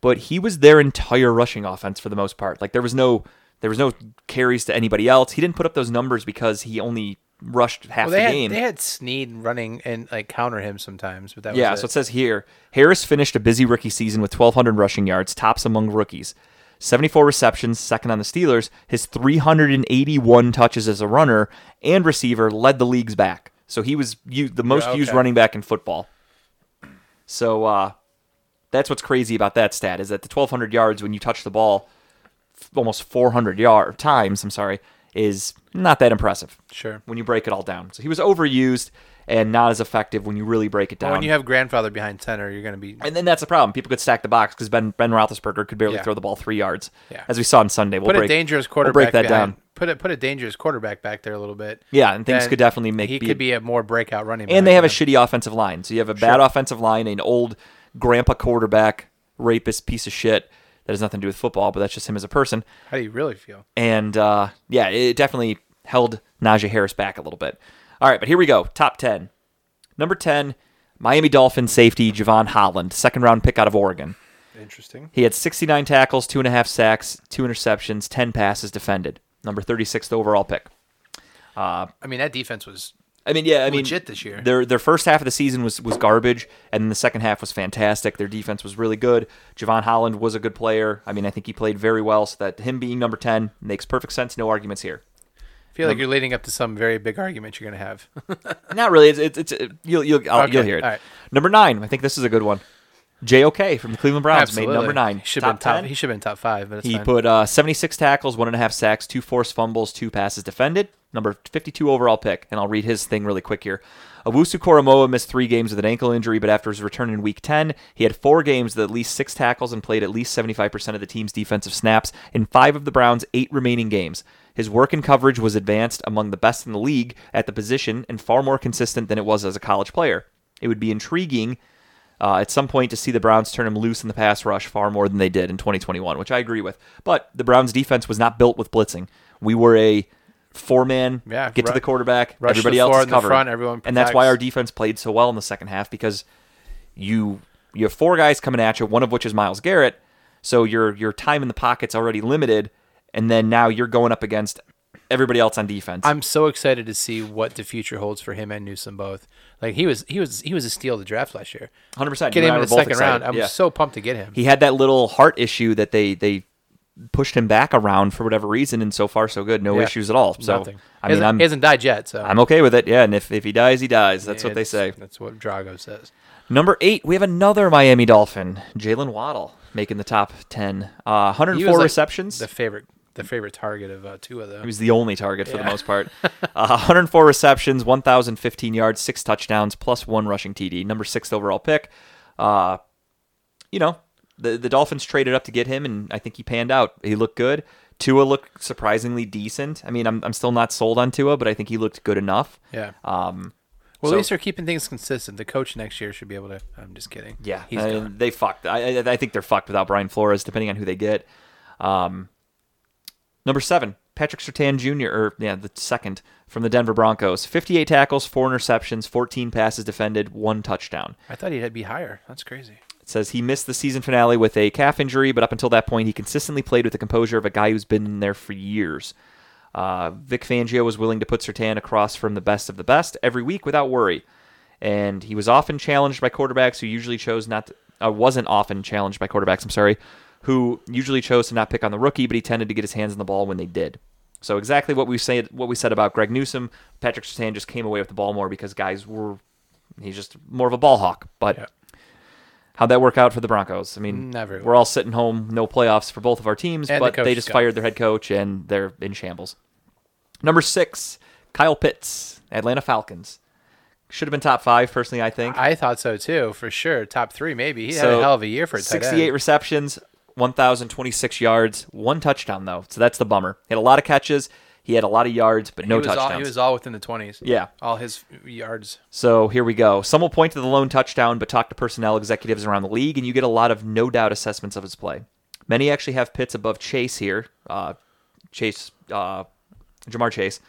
but he was their entire rushing offense for the most part. Like there was no there was no carries to anybody else. He didn't put up those numbers because he only rushed half
well,
the
had
game.
they had Snead running and like counter him sometimes, but that
yeah,
was
so it says here Harris finished a busy rookie season with 1,200 rushing yards, tops among rookies. 74 receptions, second on the Steelers. His 381 touches as a runner and receiver led the league's back. So he was the most
Yeah,
used running back in football. So uh, that's what's crazy about that stat is that the 1,200 yards when you touch the ball almost 400 yard times, I'm sorry, is not that impressive
sure.
when you break it all down. So he was overused and not as effective when you really break it down.
Well, when you have grandfather behind center, you're going to be
And then that's the problem. People could stack the box because Ben Ben Roethlisberger could barely
Yeah.
throw the ball three yards,
Yeah.
as we saw on Sunday. We'll
put
break,
a dangerous
we'll
quarterback
break that
behind,
down.
Put a put a dangerous quarterback back there a little bit.
Yeah, and things
then
could definitely make
he
be-
could be a more breakout running back.
And they have a shitty offensive line. So you have a bad
Sure.
offensive line, an old grandpa quarterback, rapist piece of shit that has nothing to do with football, but that's just him as a person.
How do you really feel?
And uh, yeah, it definitely held Najee Harris back a little bit. All right, but here we go. Top 10. Number 10, Miami Dolphins safety Jevon Holland, second round pick out of Oregon.
Interesting.
He had 69 tackles, two and a half sacks, two interceptions, 10 passes defended. Number 36th overall pick.
Uh, I mean, that defense was
I mean, yeah, I mean,
Legit this year.
Their their first half of the season was was garbage, and then the second half was fantastic. Their defense was really good. Jevon Holland was a good player. I mean, I think he played very well. So that him being number 10 makes perfect sense. No arguments here.
I feel like you're leading up to some very big argument you're going to have.
Not really. It's it's, it's it, you'll you'll I'll,
Okay,
you'll hear it.
all right.
Number nine. I think this is a good one. JOK from the Cleveland Browns
Absolutely.
made number nine.
He should have been top.
10.
He should have been top five, but it's
He
fine.
put uh, 76 tackles, one and a half sacks, two forced fumbles, two passes defended. Number 52 overall pick. And I'll read his thing really quick here. Owusu-Koramoah missed three games with an ankle injury, but after his return in week 10, he had four games with at least six tackles and played at least 75% of the team's defensive snaps in five of the Browns' eight remaining games. His work and coverage was advanced among the best in the league at the position and far more consistent than it was as a college player. It would be intriguing uh, at some point to see the Browns turn him loose in the pass rush far more than they did in 2021, which I agree with. But the Browns defense was not built with blitzing. We were a four man,
Yeah,
get to the quarterback,
rush
everybody
the
else is covered.
front, everyone
and that's why our defense played so well in the second half because you you have four guys coming at you, one of which is Myles Garrett. So your your time in the pocket's already limited, and then now you're going up against everybody else on defense.
I'm so excited to see what the future holds for him and Newsome both. Like he was, he was, he was a steal of the draft last year.
100%.
Get
You
him in the second
excited.
round. I'm
Yeah.
so pumped to get him.
he had that little heart issue that they they pushed him back around for whatever reason, and so far so good, no
Yeah.
issues at all. So
Nothing.
I
He
mean,
hasn't,
I'm
he hasn't died yet. So
I'm okay with it. Yeah, and if if he dies, he dies. That's what they say.
That's what Drago says.
Number eight, we have another Miami Dolphin, Jaylen Waddle, making the top ten. Uh,
He
104
was like
receptions.
The favorite, the favorite target of uh, two of them.
He was the only target for the most part. Uh, 104 receptions, 1,015 yards, six touchdowns, plus one rushing TD. Number six overall pick. Uh, you know, the the Dolphins traded up to get him, and I think he panned out. He looked good. Tua looked surprisingly decent. I mean, I'm I'm still not sold on Tua, but I think he looked good enough.
yeah.
Um,
Well,
so-
at least they're keeping things consistent. The coach next year should be able to. I'm just kidding.
Yeah,
he's
I- they fucked. I, I I think they're fucked without Brian Flores, depending on who they get. Um, number seven, Patrick Surtain Jr. or yeah, the second from the Denver Broncos. Fifty-eight tackles, four interceptions, fourteen passes defended, one touchdown.
I thought he'd be higher. That's crazy.
It says he missed the season finale with a calf injury, but up until that point, he consistently played with the composure of a guy who's been in there for years. Uh, Vic Fangio was willing to put Surtain across from the best of the best every week without worry, and he was often challenged by quarterbacks who usually chose not. To, uh, wasn't often challenged by quarterbacks. I'm sorry, who usually chose to not pick on the rookie, but he tended to get his hands on the ball when they did. So exactly what we said, what we said about Greg Newsome, Patrick Surtain just came away with the ball more because guys were. He's just more of a ball hawk, but.
Yeah.
How'd that work out for the Broncos? I mean,
Never.
we're all sitting home, no playoffs for both of our teams,
And
but
coach
they just fired their head coach and they're in shambles. Number six, Kyle Pitts, Atlanta Falcons. Should have been top five, personally, I think.
I thought so too, for sure. Top three, maybe. He had a hell of a year for a tight
68
end.
receptions, 1,026 yards, one touchdown, though. So that's the bummer. He had a lot of catches. He had a lot of yards, but no
he was
touchdowns.
All, he was all within the twenties.
Yeah.
all his yards.
So here we go. Some will point to the lone touchdown, but talk to personnel executives around the league, and you get a lot of no doubt assessments of his play. Many actually have Pitts above Chase here, uh, Chase, uh, Ja'Marr Chase,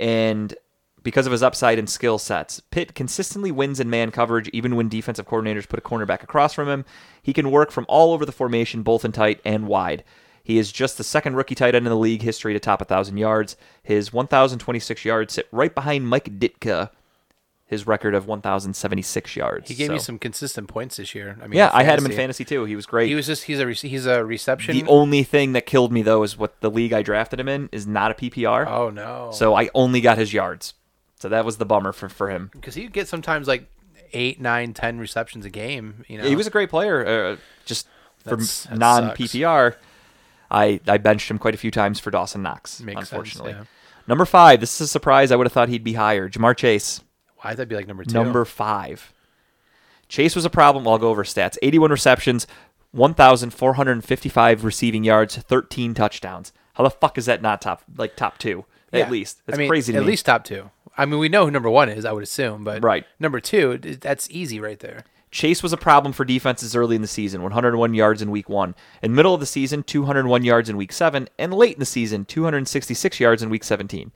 and because of his upside and skill sets, Pitt consistently wins in man coverage, even when defensive coordinators put a cornerback across from him. He can work from all over the formation, both in tight and wide. He is just the second rookie tight end in the league history to top 1,000 yards. His 1,026 yards sit right behind Mike Ditka, his record of 1,076 yards.
He gave me some consistent points this year. I mean,
Yeah, I had him in fantasy too. He was great.
He was just he's a rec- he's a reception.
the only thing that killed me though is what the league I drafted him in is not a PPR.
oh no.
So I only got his yards. So that was the bummer for, for him.
because he'd get sometimes like eight, nine, ten receptions a game. You know,
He was a great player. Uh, just for
That's- that
non PPR, I I benched him quite a few times for Dawson Knox.
Makes sense,
unfortunately,
yeah.
number five. This is a surprise. I would have thought he'd be higher. Ja'Marr Chase,
Why'd that'd be like number two.
number five. Chase was a problem. I'll go over stats. 81 receptions, 1,455 receiving yards, 13 touchdowns. How the fuck is that not top like top two
Yeah.
at least? That's
I mean,
crazy. To
at
me.
least top two. I mean, we know who number one is. I would assume, but
Right.
number two, that's easy right there.
Chase was a problem for defenses early in the season, 101 yards in week one. In middle of the season, 201 yards in week seven, and late in the season, 266 yards in week 17.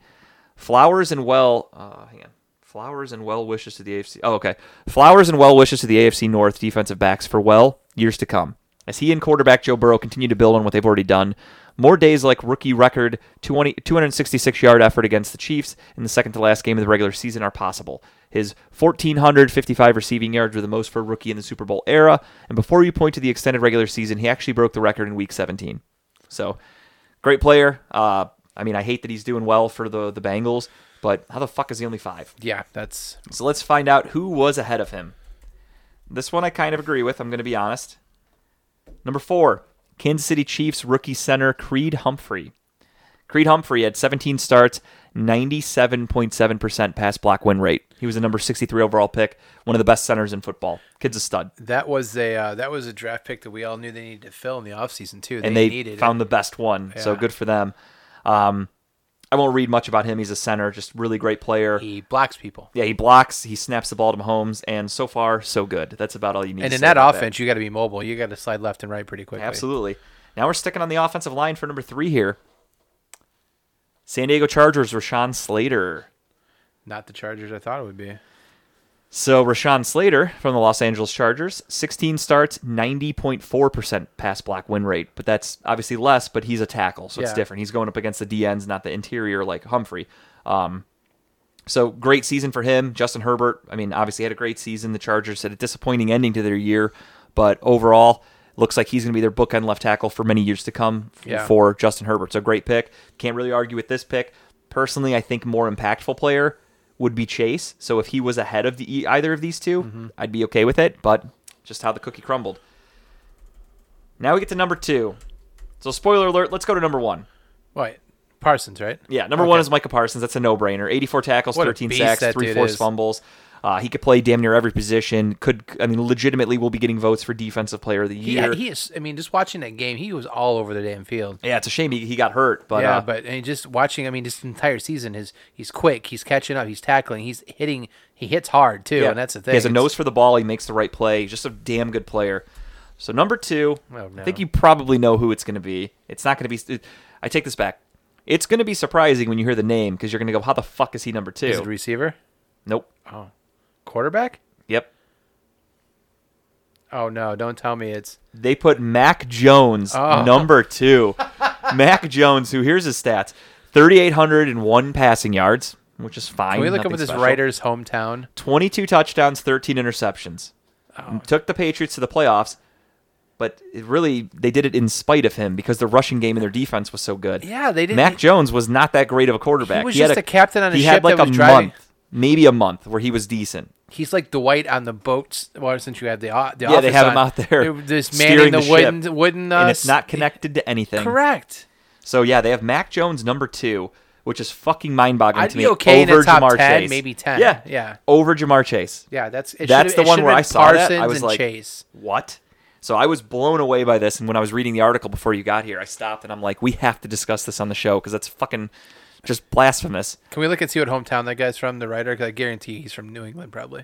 Flowers and well, uh, hang on. Flowers and well wishes to the AFC. Oh, okay. Flowers and well wishes to the AFC North defensive backs for well years to come. As he and quarterback Joe Burrow continue to build on what they've already done, more days like rookie record 20, 266 yard effort against the Chiefs in the second to last game of the regular season are possible. His 1,455 receiving yards were the most for a rookie in the Super Bowl era. And before you point to the extended regular season, he actually broke the record in week 17. So, great player. Uh, I mean, I hate that he's doing well for the, the Bengals, but how the fuck is he only five?
Yeah, that's
So let's find out who was ahead of him. This one I kind of agree with, I'm going to be honest. Number four, Kansas City Chiefs rookie center Creed Humphrey. Creed Humphrey had 17 starts, 97.7% pass block win rate. He was a number 63 overall pick, one of the best centers in football. Kid's a stud.
that was a uh, that was a draft pick that we all knew they needed to fill in the offseason too.
and they
needed
found
it.
the best one, so good for them. Um, I won't read much about him. He's a center, just really great player.
he blocks people.
Yeah, he blocks, he snaps the ball to Mahomes, and so far, so good. That's about all you need
And in that offense, you got to be mobile. You got to slide left and right pretty quickly.
Absolutely. Now we're sticking on the offensive line for number three here. San Diego Chargers, Rashawn Slater.
Not the Chargers I thought it would be.
So Rashawn Slater from the Los Angeles Chargers, 16 starts, 90.4% pass block win rate. But that's obviously less, but he's a tackle, so it's different. He's going up against the DNs, not the interior like Humphrey. Um, so great season for him. Justin Herbert, I mean, obviously had a great season. The Chargers had a disappointing ending to their year, but overall, looks like he's going to be their bookend left tackle for many years to come
Yeah.
for Justin Herbert. So great pick. Can't really argue with this pick. Personally, I think more impactful player would be Chase. So if he was ahead of the either of these 2 mm-hmm. I'd be okay with it. But just how the cookie crumbled. Now we get to number two. So spoiler alert. Let's go to number one.
What? Parsons, right?
Yeah, number one is Micah Parsons. That's a no-brainer. 84 tackles,
What
13 sacks, three forced fumbles. Uh, he could play damn near every position. Could I mean, legitimately, will be getting votes for defensive player of the
He,
year.
he is. I mean, just watching that game, he was all over the damn field.
yeah, it's a shame he, he got hurt, but
yeah,
uh,
but just watching. I mean, this entire season, his he's quick. He's catching up. He's tackling. He's hitting. He hits hard too,
yeah,
and that's the thing.
He has a
It's-
nose for the ball. He makes the right play. He's just a damn good player. So number two,
Oh, no.
I think you probably know who it's going to be. It's not going to be. I take this back. It's going to be surprising when you hear the name because you're going to go, "How the fuck is he number two?
Is it a receiver?
nope.
Quarterback?
Yep.
Oh no! Don't tell me it's.
They put Mac Jones
Oh.
number two. Mac Jones, who here's his stats: thirty-eight hundred and one passing yards, which is fine.
Can we look up at this writer's hometown?
Twenty-two touchdowns, thirteen interceptions.
Oh.
Took the Patriots to the playoffs, but it really they did it in spite of him because the rushing game and their defense was so good.
Yeah, they didn't.
Mac Jones was not that great of a quarterback.
He was
had
just a captain on a
he
ship
had like
that
a
was driving-
month, maybe a month, where he was decent.
He's like Dwight on the boats. Well, since you have the o- the
Yeah, they have him out there
were Just
steering
the,
the ship.
wooden wooden. Uh,
and it's not connected to anything.
Correct.
So yeah, they have Mac Jones number two, which is fucking mind-boggling to
be
me.
okay in
over
the top
Ja'Marr
10,
Chase.
maybe 10.
Yeah,
Yeah.
over Ja'Marr Chase.
Yeah, that's it
That's the one where I saw that. I was like,
Chase.
What? So I was blown away by this, and when I was reading the article before you got here, I stopped and I'm like, we have to discuss this on the show because that's fucking just blasphemous.
Can we look and see what hometown that guy's from? The writer, 'Cause I guarantee he's from New England, probably.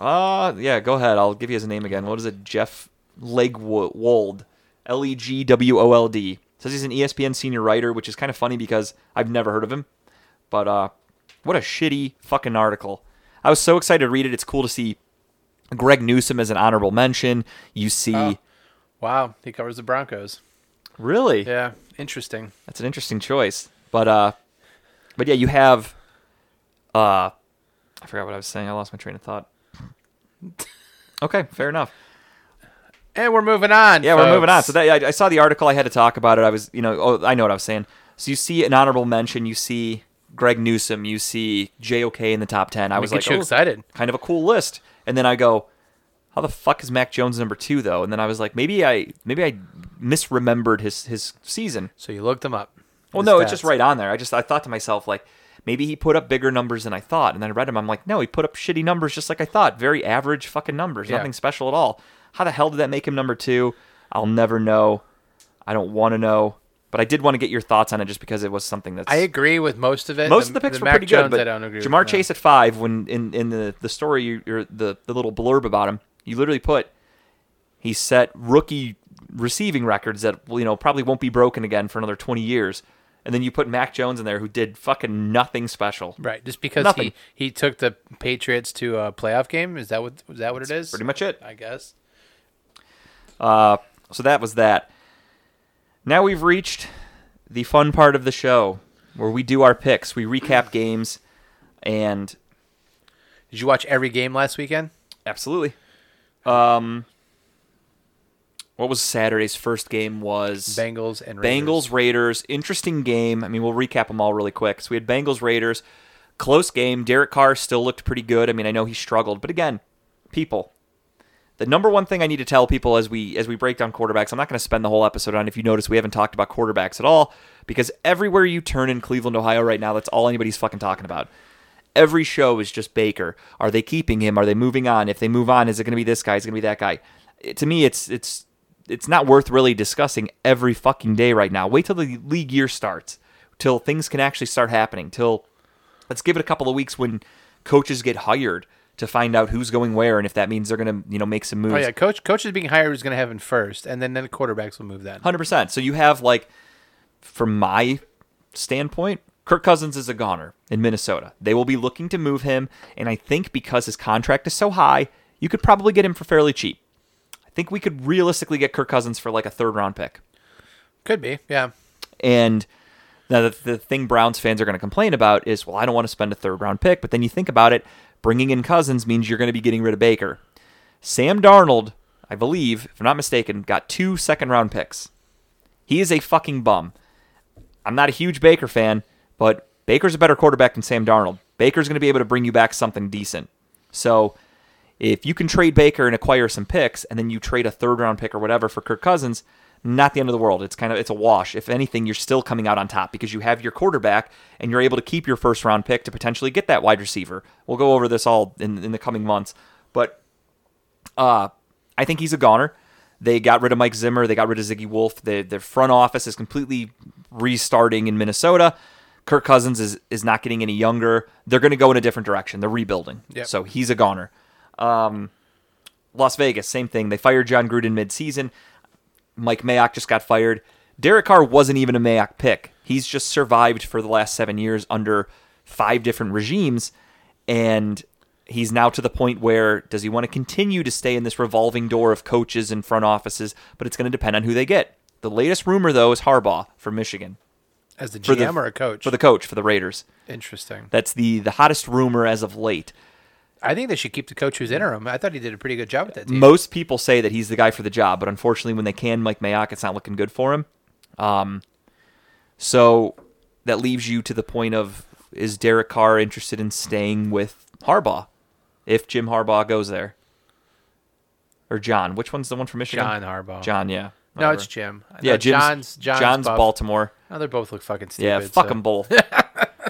Uh, yeah, go ahead. I'll give you his name again. What is it? Jeff Legwold. L E G W O L D. Says he's an ESPN senior writer, which is kind of funny because I've never heard of him. But uh, what a shitty fucking article. I was so excited to read it. It's cool to see Greg Newsome as an honorable mention. You see,
Oh. Wow, he covers the Broncos.
really,
Yeah, interesting.
that's an interesting choice. But uh, but yeah, you have uh, I forgot what I was saying. I lost my train of thought. okay, fair enough.
And we're moving on.
Yeah, we're moving on. So that, I, I saw the article. I had to talk about it. I was, you know, oh, I know what I was saying. So you see an honorable mention. You see Greg Newsome. You see JOK in the top ten. I was like, oh,
excited.
kind of a cool list. And then I go, how the fuck is Mac Jones number two though? And then I was like, maybe I maybe I misremembered his his season.
So you looked him up.
Well, no, it's just right on there. I just I thought to myself like. Maybe he put up bigger numbers than I thought, and then I read him. I'm like, no, he put up shitty numbers just like I thought. Very average fucking numbers.
Yeah.
Nothing special at all. How the hell did that make him number two? I'll never know. I don't want to know. But I did want to get your thoughts on it just because it was something that's
I agree with most of it.
most of the picks were
Mac
pretty
Jones,
good. But
I don't agree.
Ja'Marr
with.
Chase at five, when in, in the, the story you, or the the little blurb about him, you literally put he set rookie receiving records that you know probably won't be broken again for another twenty years. And then you put Mac Jones in there, who did fucking nothing special.
Right, just because
Nothing.
he he took the Patriots to a playoff game. Is that what is that what it is?
Pretty much it.
I guess.
Uh, so that was that. Now we've reached the fun part of the show where we do our picks. We recap games, and
Did you watch every game last weekend?
absolutely. Um, what was Saturday's first game? Was
Bengals and Raiders.
Bengals Raiders. Interesting game. I mean, we'll recap them all really quick. So we had Bengals Raiders. Close game. Derek Carr still looked pretty good. I mean, I know he struggled, but again, people. The number one thing I need to tell people as we as we break down quarterbacks, I'm not going to spend the whole episode on. If you notice, we haven't talked about quarterbacks at all because everywhere you turn in Cleveland, Ohio, right now, that's all anybody's fucking talking about. Every show is just Baker. Are they keeping him? Are they moving on? If they move on, is it going to be this guy? Is it going to be that guy? It- to me, it's it's it's not worth really discussing every fucking day right now. Wait till the league year starts, till things can actually start happening. Till let's give it a couple of weeks when coaches get hired to find out who's going where and if that means they're going to you know make some oh, moves.
Oh yeah, coach coach is being hired is going to have him first, and then then the quarterbacks will move that.
Hundred percent. So you have like, from my standpoint, Kirk Cousins is a goner in Minnesota. They will be looking to move him, and I think because his contract is so high, you could probably get him for fairly cheap. I think we could realistically get Kirk Cousins for like a third round pick.
Could be, yeah.
And now the, the thing Browns fans are going to complain about is, well, I don't want to spend a third round pick. But then you think about it, bringing in Cousins means you're going to be getting rid of Baker. Sam Darnold, I believe, if I'm not mistaken, got two second round picks. He is a fucking bum. I'm not a huge Baker fan, but Baker's a better quarterback than Sam Darnold. Baker's going to be able to bring you back something decent. So if you can trade Baker and acquire some picks, and then you trade a third round pick or whatever for Kirk Cousins, not the end of the world. It's kind of it's a wash. If anything, you're still coming out on top because you have your quarterback and you're able to keep your first round pick to potentially get that wide receiver. We'll go over this all in, in the coming months, but uh, I think he's a goner. They got rid of Mike Zimmer. They got rid of Ziggy Wolf. The their front office is completely restarting in Minnesota. Kirk Cousins is is not getting any younger. They're going to go in a different direction. They're rebuilding.
Yep.
So he's a goner. Um, Las Vegas, same thing. They fired Jon Gruden midseason. Mike Mayock just got fired. Derek Carr wasn't even a Mayock pick. He's just survived for the last seven years under five different regimes, and he's now to the point where does he want to continue to stay in this revolving door of coaches and front offices? But it's going to depend on who they get. The latest rumor, though, is Harbaugh from Michigan
As the GM
the-
or a coach?
for the coach for the Raiders.
Interesting.
That's the the hottest rumor as of late.
I think they should keep the coach who's interim. I thought he did a pretty good job with that team.
Most people say that he's the guy for the job, but unfortunately, when they can Mike Mayock, it's not looking good for him. Um, so that leaves you to the point of is Derek Carr interested in staying with Harbaugh if Jim Harbaugh goes there? Or John? Which one's the one from Michigan?
John Harbaugh.
John, yeah.
No, it's Jim.
Yeah,
No, John's John's,
John's. Baltimore.
No, they both look fucking stupid.
Yeah, fuck
so-
them both.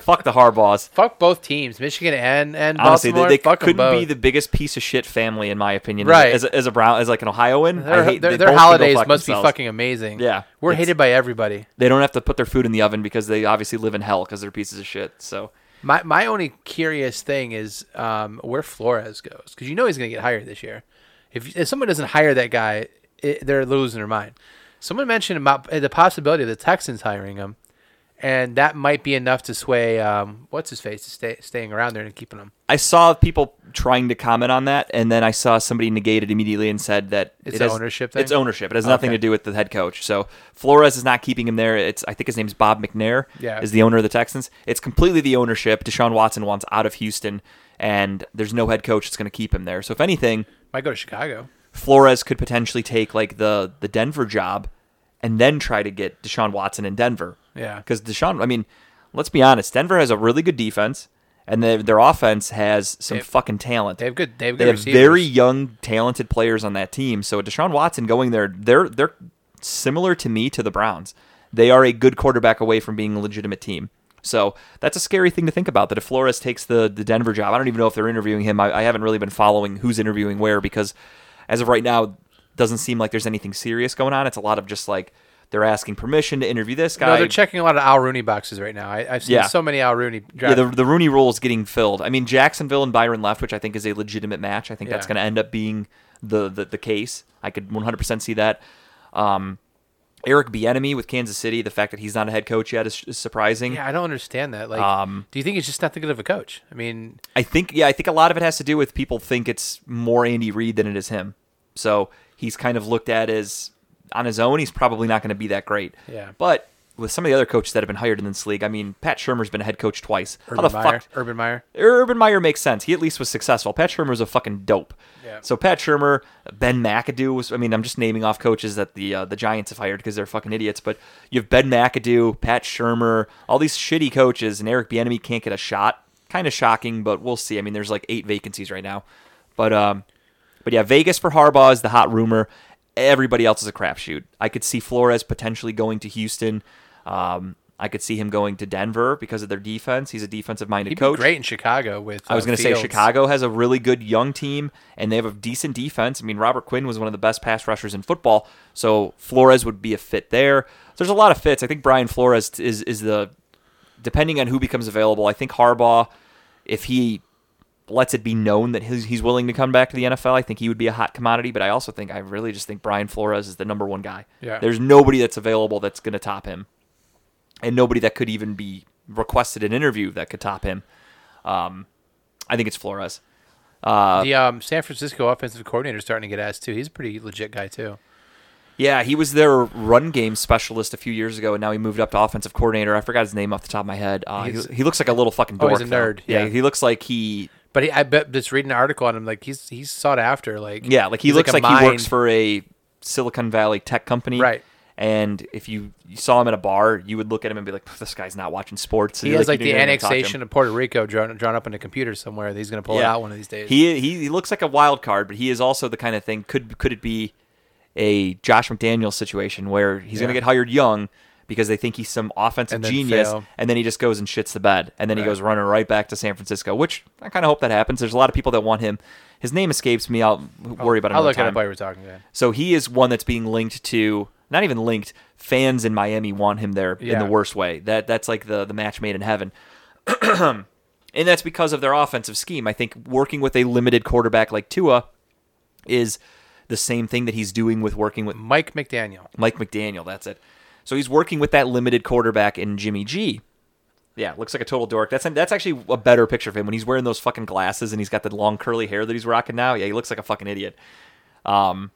fuck the Harbaughs.
Fuck both teams, Michigan and and
Honestly,
Baltimore.
they, they
fuck 'em
couldn't be
both.
the biggest piece of shit family in my opinion.
Right.
As, a- as a Brown, as like an Ohioan,
Their,
I hate
their, their
both can go
holidays must be fucking amazing.
Yeah,
we're hated by everybody.
They don't have to put their food in the oven because they obviously live in hell because they're pieces of shit. So
My my only curious thing is um, where Flores goes because you know he's going to get hired this year. If if someone doesn't hire that guy, it, they're losing their mind. Someone mentioned about the possibility of the Texans hiring him, and that might be enough to sway um, what's his face to stay staying around there and keeping him.
I saw people trying to comment on that, and then I saw somebody negate it immediately and said that
It's
it has-
ownership thing?
It's ownership. It has nothing
Okay.
to do with the head coach. So Flores is not keeping him there. It's I think his name's Bob McNair.
Yeah.
is the owner of the Texans. It's completely the ownership. Deshaun Watson wants out of Houston, and there's no head coach that's going to keep him there. So if anything,
Might go to Chicago.
Flores could potentially take like the the Denver job, and then try to get Deshaun Watson in Denver.
Yeah.
because Deshaun. I mean, let's be honest. Denver has a really good defense, and their their offense has some
They have-
fucking talent.
They have good. They have
They have very young, talented players on that team. So Deshaun Watson going there, they're they're similar to me to the Browns. They are a good quarterback away from being a legitimate team. So that's a scary thing to think about. That if Flores takes the the Denver job, I don't even know if they're interviewing him. I, I haven't really been following who's interviewing where because as of right now, doesn't seem like there's anything serious going on. It's a lot of just like they're asking permission to interview this guy.
No, they're checking a lot of Al Rooney boxes right now. I, I've seen
Yeah.
so many Al Rooney.
Yeah, the, the Rooney rule is getting filled. I mean, Jacksonville and Byron left, which I think is a legitimate match. I think that's going to end up being the, the the case. I could 100% see that. Um, Eric Bieniemy with Kansas City, the fact that he's not a head coach yet is, is surprising.
yeah, I don't understand that. Like,
Um,
do you think he's just not that good of a coach? I mean,
I think yeah, I think a lot of it has to do with people think it's more Andy Reid than it is him. So he's kind of looked at as on his own, he's probably not going to be that great.
Yeah.
But with some of the other coaches that have been hired in this league, I mean, Pat Shurmur's been a head coach twice. How
Urban
the
Meyer.
fuck
Urban Meyer.
Urban Meyer makes sense. He at least was successful. Pat Shurmur was a fucking dope.
Yeah.
So Pat Shurmur, Ben McAdoo was. I mean, I'm just naming off coaches that the uh, the Giants have hired because they're fucking idiots. But you have Ben McAdoo, Pat Shurmur, all these shitty coaches, and Eric Bieniemy can't get a shot. Kind of shocking, but we'll see. I mean, there's like eight vacancies right now. But um, but yeah, Vegas for Harbaugh is the hot rumor. Everybody else is a crapshoot. I could see Flores potentially going to Houston. Um, I could see him going to Denver because of their defense. He's a defensive-minded
He'd
coach.
great in Chicago with.
I was
uh,
going to say Chicago has a really good young team and they have a decent defense. I mean, Robert Quinn was one of the best pass rushers in football, so Flores would be a fit there. There's a lot of fits. I think Brian Flores is is the depending on who becomes available. I think Harbaugh, if he lets it be known that he's, he's willing to come back to the NFL, I think he would be a hot commodity. But I also think I really just think Brian Flores is the number one guy.
Yeah.
There's nobody that's available that's going to top him, and nobody that could even be requested an interview that could top him. Um, I think it's Flores. Uh,
the um, San Francisco offensive coordinator is starting to get asked too. He's a pretty legit guy too.
Yeah, he was their run game specialist a few years ago, and now he moved up to offensive coordinator. I forgot his name off the top of my head. Uh, he, he looks like a little fucking
Oh, he's a nerd,
Yeah,
yeah.
he looks like he.
But he, I bet just reading an article on him, like he's he's sought after. Like
Yeah, like he looks
a
like, he works for a Silicon Valley tech company.
Right.
And if you, you saw him at a bar, you would look at him and be like, "This guy's not watching sports."
He
And,
has like
you
the
don't even talk to him.
annexation of Puerto Rico drawn, drawn up on a computer somewhere. That he's going to pull it out one of these days.
He, he he looks like a wild card, but he is also the kind of thing. Could could it be a Josh McDaniels situation where he's going to get hired young because they think he's some offensive
And
genius,
fail.
and then he just goes and shits the bed, and then he goes running right back to San Francisco. Which I kind of hope that happens. There's a lot of people that want him. His name escapes me. I'll oh, worry about it
I'll look
time.
it while we're talking. Then.
So he is one that's being linked to not even linked. Fans in Miami want him there in the worst way. That that's like the the match made in heaven. and that's because of their offensive scheme. I think working with a limited quarterback like Tua is the same thing that he's doing with working with
Mike McDaniel.
Mike McDaniel. That's it. So he's working with that limited quarterback in Jimmy G. Yeah, looks like a total dork. That's that's actually a better picture of him when he's wearing those fucking glasses and he's got the long curly hair that he's rocking now. Yeah, he looks like a fucking idiot. Um,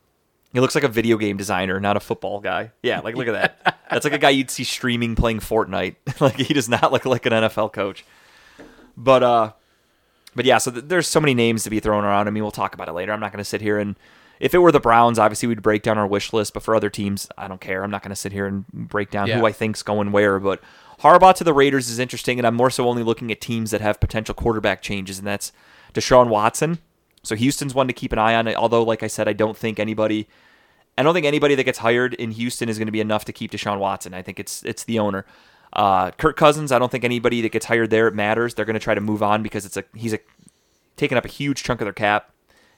he looks like a video game designer, not a football guy. Yeah, like look at that. That's like a guy you'd see streaming playing Fortnite. like he does not look like an NFL coach. But uh, but yeah, so th- there's so many names to be thrown around. I mean, we'll talk about it later. I'm not going to sit here and if it were the Browns, obviously we'd break down our wish list. But for other teams, I don't care. I'm not going to sit here and break down
Yeah.
who I think's going where. But Harbaugh to the Raiders is interesting, and I'm more so only looking at teams that have potential quarterback changes, and that's Deshaun Watson. So Houston's one to keep an eye on. Although, like I said, I don't think anybody. I don't think anybody that gets hired in Houston is going to be enough to keep Deshaun Watson. I think it's it's the owner. Uh, Kirk Cousins, I don't think anybody that gets hired there matters. They're going to try to move on because it's a he's a taking up a huge chunk of their cap.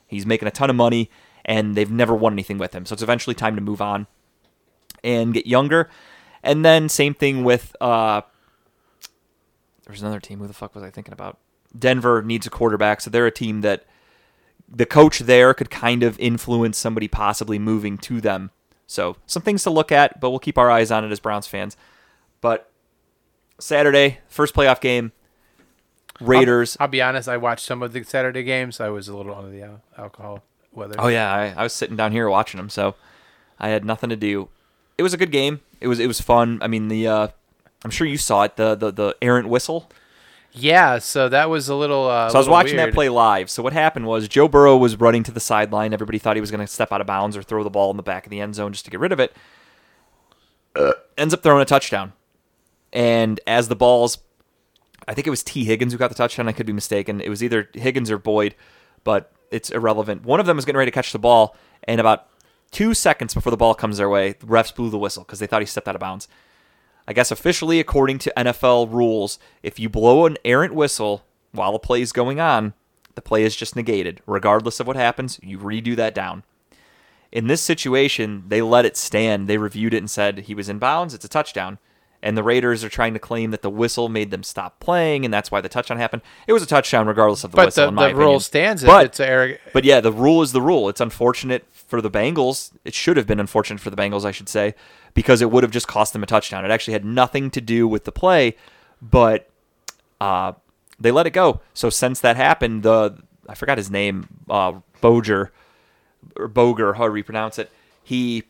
He's making a ton of money, and they've never won anything with him. So it's eventually time to move on and get younger. And then same thing with uh, there's another team. Who the fuck was I thinking about? Denver needs a quarterback, so they're a team that the coach there could kind of influence somebody possibly moving to them. So some things to look at, but we'll keep our eyes on it as Browns fans. But Saturday, first playoff game, Raiders.
I'll be honest. I watched some of the Saturday games. I was a little under the alcohol weather.
Oh yeah, I, I was sitting down here watching them, so I had nothing to do. It was a good game. It was it was fun. I mean the uh, I'm sure you saw it the the the errant whistle.
Yeah. So that was a little. Uh,
So I was watching that play live. So what happened was Joe Burrow was running to the sideline. Everybody thought he was going to step out of bounds or throw the ball in the back of the end zone just to get rid of it. Ends up throwing a touchdown. And as the balls, I think it was Tee Higgins who got the touchdown. I could be mistaken. It was either Higgins or Boyd, but it's irrelevant. One of them is getting ready to catch the ball, and about two seconds before the ball comes their way, the refs blew the whistle because they thought he stepped out of bounds. I guess officially, according to NFL rules, if you blow an errant whistle while a play is going on, the play is just negated. Regardless of what happens, you redo that down. In this situation, they let it stand. They reviewed it and said he was in bounds. It's a touchdown. And the Raiders are trying to claim that the whistle made them stop playing, and that's why the touchdown happened. It was a touchdown regardless of the
But
whistle,
the,
in my
the rule stands.
But
it's
but yeah, the rule is the rule. It's unfortunate for the Bengals. It should have been unfortunate for the Bengals, I should say, because it would have just cost them a touchdown. It actually had nothing to do with the play, but uh, they let it go. So since that happened, the I forgot his name, uh, Boger or Boger, however you pronounce it. He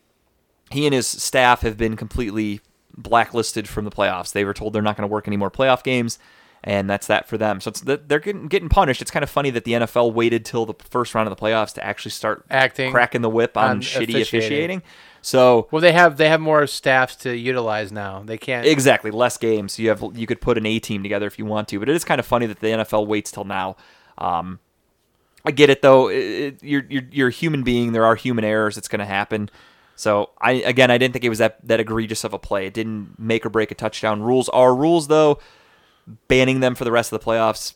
he and his staff have been completely blacklisted from the playoffs. They were told they're not going to work any more playoff games, and that's that for them. So it's they're getting getting punished. It's kind of funny that the NFL waited till the first round of the playoffs to actually start
Acting
cracking the whip on,
on
shitty
officiating.
officiating. So
Well, they have they have more staffs to utilize now. They can't.
Exactly, less games. You have you could put an A team together if you want to, but it is kind of funny that the NFL waits till now. Um, I get it though. It, it- you're, you're you're a human being. There are human errors. It's going to happen. So I again, I didn't think it was that that egregious of a play. It didn't make or break a touchdown. Rules are rules though. Banning them for the rest of the playoffs,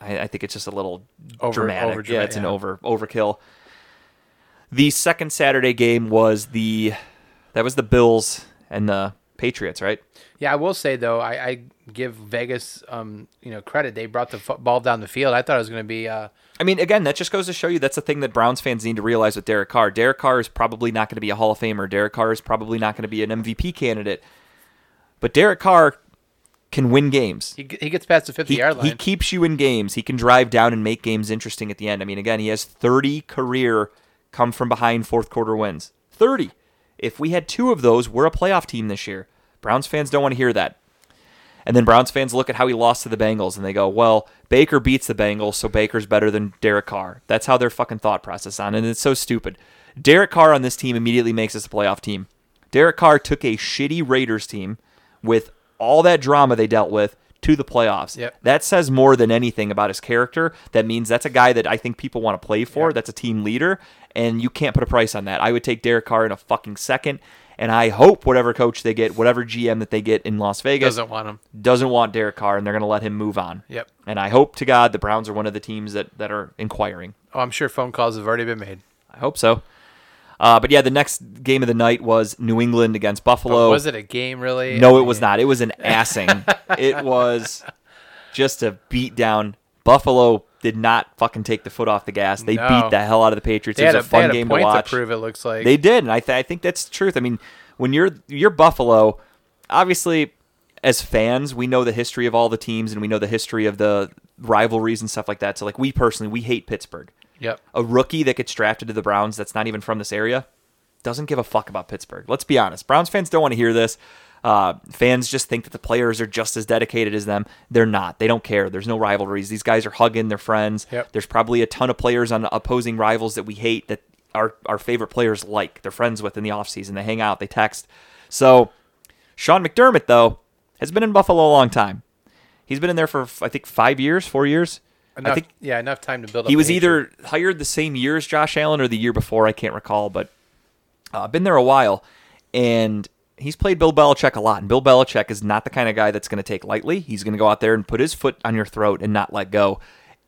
I, I think it's just a little
Over-
dramatic.
over
yeah, it's an over overkill. The second Saturday game was the that was the Bills and the Patriots, right?
Yeah, I will say though, I, I give Vegas, um, you know, credit. They brought the ball down the field. I thought it was going to be. Uh,
I mean, again, that just goes to show you that's the thing that Browns fans need to realize with Derek Carr. Derek Carr is probably not going to be a Hall of Famer. Derek Carr is probably not going to be an MVP candidate. But Derek Carr can win games.
He, he gets past the 50
He,
yard line.
he keeps you in games. He can drive down and make games interesting at the end. I mean, again, he has 30 career come from behind fourth quarter wins. 30. If we had two of those, we're a playoff team this year. Browns fans don't want to hear that. And then Browns fans look at how he lost to the Bengals and they go, well, Baker beats the Bengals, so Baker's better than Derek Carr. That's how their fucking thought process on, and it's so stupid. Derek Carr on this team immediately makes us a playoff team. Derek Carr took a shitty Raiders team with all that drama they dealt with to the playoffs.
Yep.
That says more than anything about his character. That means that's a guy that I think people want to play for.
Yep.
That's a team leader, and you can't put a price on that. I would take Derek Carr in a fucking second, and I hope whatever coach they get, whatever GM that they get in Las Vegas,
Doesn't want him.
doesn't want Derek Carr, and they're going to let him move on.
Yep.
And I hope to God the Browns are one of the teams that, that are inquiring.
Oh, I'm sure phone calls have already been made.
I hope so. Uh, but yeah, the next game of the night was New England against Buffalo.
But was it a game really?
No,
I
it was not. It was an assing. it was just a beat down. Buffalo did not fucking take the foot off the gas. They
No.
beat the hell out of the Patriots.
They
it was a,
a,
fun
a
game
point
to watch.
prove. It looks like
They did, and I, th- I think that's the truth. I mean, when you're you're Buffalo, obviously, as fans, we know the history of all the teams, and we know the history of the rivalries and stuff like that. So, like, we personally, we hate Pittsburgh.
Yep.
A rookie that gets drafted to the Browns that's not even from this area doesn't give a fuck about Pittsburgh. Let's be honest. Browns fans don't want to hear this. Uh, fans just think that the players are just as dedicated as them. They're not. They don't care. There's no rivalries. These guys are hugging their friends.
Yep.
There's probably a ton of players on opposing rivals that we hate that our, our favorite players like. They're friends with in the offseason. They hang out. They text. So Sean McDermott, though, has been in Buffalo a long time. He's been in there for, I think, five years, four years.
Enough,
I think
yeah, enough time to build up.
he was either hired the same year as Josh Allen or the year before. I can't recall, but uh, been there a while, and he's played Bill Belichick a lot. And Bill Belichick is not the kind of guy that's going to take lightly. He's going to go out there and put his foot on your throat and not let go.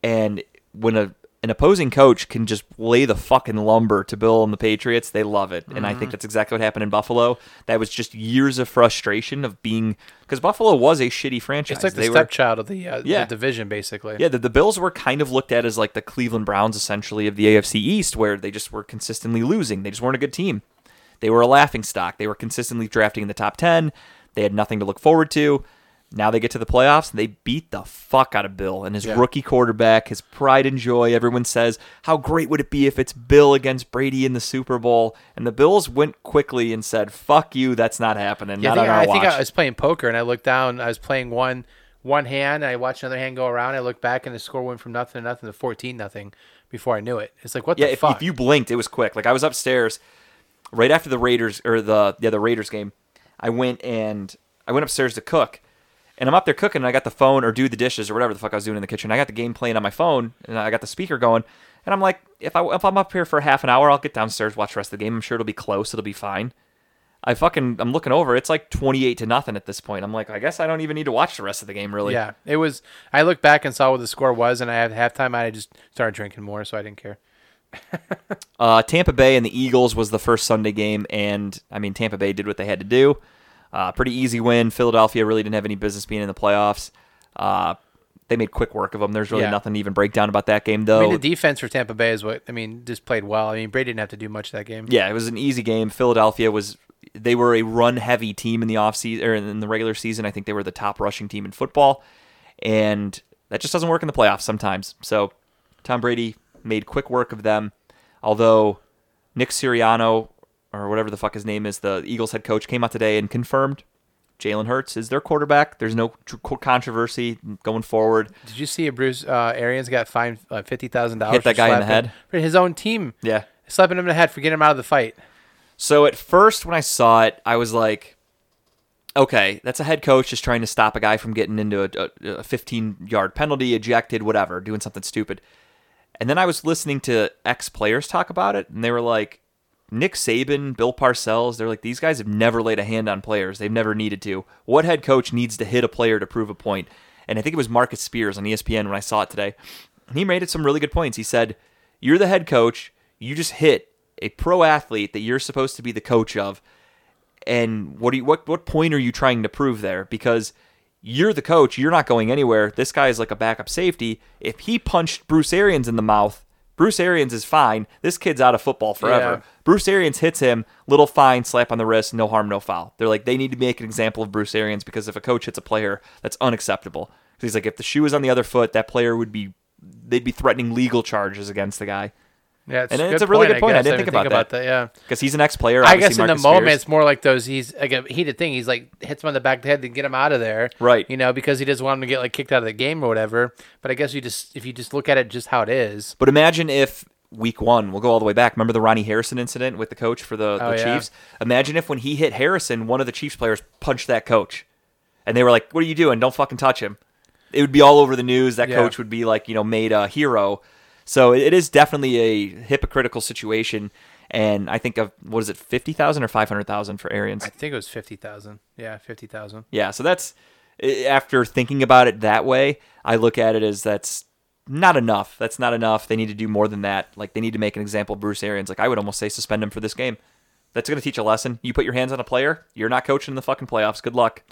And when a an opposing coach can just lay the fucking lumber to Bill and the Patriots, they love it. And I
Mm-hmm.
think that's exactly what happened in Buffalo. That was just years of frustration of being because Buffalo was a shitty franchise.
It's like the
They were-
stepchild of the, uh,
Yeah.
the division, basically.
yeah, the, the Bills were kind of looked at as like the Cleveland Browns, essentially, of the AFC East, where they just were consistently losing. They just weren't a good team. They were a laughing stock. They were consistently drafting in the top 10. They had nothing to look forward to. Now they get to the playoffs and they beat the fuck out of Bill and his
Yeah.
rookie quarterback, his pride and joy. Everyone says, How great would it be if it's Bill against Brady in the Super Bowl? And the Bills went quickly and said, Fuck you, that's not happening.
Yeah, I think,
on our
I,
watch.
think I was playing poker and I looked down. I was playing one one hand. And I watched another hand go around. I looked back and the score went from nothing to nothing to fourteen nothing before I knew it. It's like what
Yeah,
the
if,
fuck?
if you blinked, it was quick. Like I was upstairs right after the Raiders or the yeah the Raiders game. I went and I went upstairs to cook, and I'm up there cooking. and I got the phone or do the dishes or whatever the fuck I was doing in the kitchen. I got the game playing on my phone, and I got the speaker going. And I'm like, if I if I'm up here for half an hour, I'll get downstairs, watch the rest of the game. I'm sure it'll be close. It'll be fine. I fucking I'm looking over. It's like 28 to nothing at this point. I'm like, I guess I don't even need to watch the rest of the game really.
yeah, it was. I looked back and saw what the score was, and I had halftime. I just started drinking more, so I didn't care.
Uh, Tampa Bay and the Eagles was the first Sunday game, and I mean Tampa Bay did what they had to do. Uh, pretty easy win. Philadelphia really didn't have any business being in the playoffs. Uh, they made quick work of them. There's really
Yeah.
nothing to even break down about that game, though.
I mean, the defense for Tampa Bay is what I mean. Just played well. I mean, Brady didn't have to do much that game.
yeah, it was an easy game. Philadelphia was they were a run heavy team in the off season or in the regular season. I think they were the top rushing team in football, and that just doesn't work in the playoffs sometimes. So Tom Brady made quick work of them. Although Nick Sirianni or whatever the fuck his name is, the Eagles head coach came out today and confirmed Jalen Hurts is their quarterback. There's no tr- controversy going forward.
Did you see a Bruce uh, Arians got fined uh, fifty thousand dollars?
Hit that guy in the head?
for his own team.
Yeah.
slapping him in the head for getting him out of the fight.
So at first, when I saw it, I was like, okay, that's a head coach just trying to stop a guy from getting into a, a 15 yard penalty, ejected, whatever, doing something stupid. And then I was listening to ex players talk about it, and they were like, Nick Saban, Bill Parcells, they're like, these guys have never laid a hand on players. They've never needed to. What head coach needs to hit a player to prove a point? And I think it was Marcus Spears on ESPN when I saw it today. He made it some really good points. He said, You're the head coach. You just hit a pro athlete that you're supposed to be the coach of. And what do you, what what point are you trying to prove there? Because you're the coach, you're not going anywhere. This guy is like a backup safety. If he punched Bruce Arians in the mouth, Bruce Arians is fine. This kid's out of football forever.
Yeah.
Bruce Arians hits him, little fine, slap on the wrist, no harm, no foul. They're like, they need to make an example of Bruce Arians because if a coach hits a player, that's unacceptable. He's like, if the shoe was on the other foot, that player would be, they'd be threatening legal charges against the guy.
Yeah, it's
And
a
it's a really
point,
good point. I
guess.
didn't think about that.
Yeah.
Because he's an ex-player.
I guess in the moment,
Spears.
it's more like those. He's like a heated thing. He's like hits him on the back of the head to get him out of there,
Right.
You know, because he doesn't want him to get like kicked out of the game or whatever. But I guess you just if you just look at it just how it is,
But imagine if week one, we'll go all the way back. Remember the Ronnie Harrison incident with the coach for the,
Oh,
the
yeah.
Chiefs? Imagine if when he hit Harrison, one of the Chiefs players punched that coach. And they were like, What are you doing? Don't fucking touch him. It would be all over the news. That
Yeah.
coach would be like, you know, made a hero. So it is definitely a hypocritical situation. And I think of, what is it, 50,000 or 500,000 for Arians?
I think it was fifty thousand. Yeah, fifty thousand.
Yeah, so that's after thinking about it that way, I look at it as that's not enough. That's not enough. They need to do more than that. Like they need to make an example of Bruce Arians. Like I would almost say suspend him for this game. That's going to teach a lesson. You put your hands on a player, you're not coaching in the fucking playoffs. Good luck.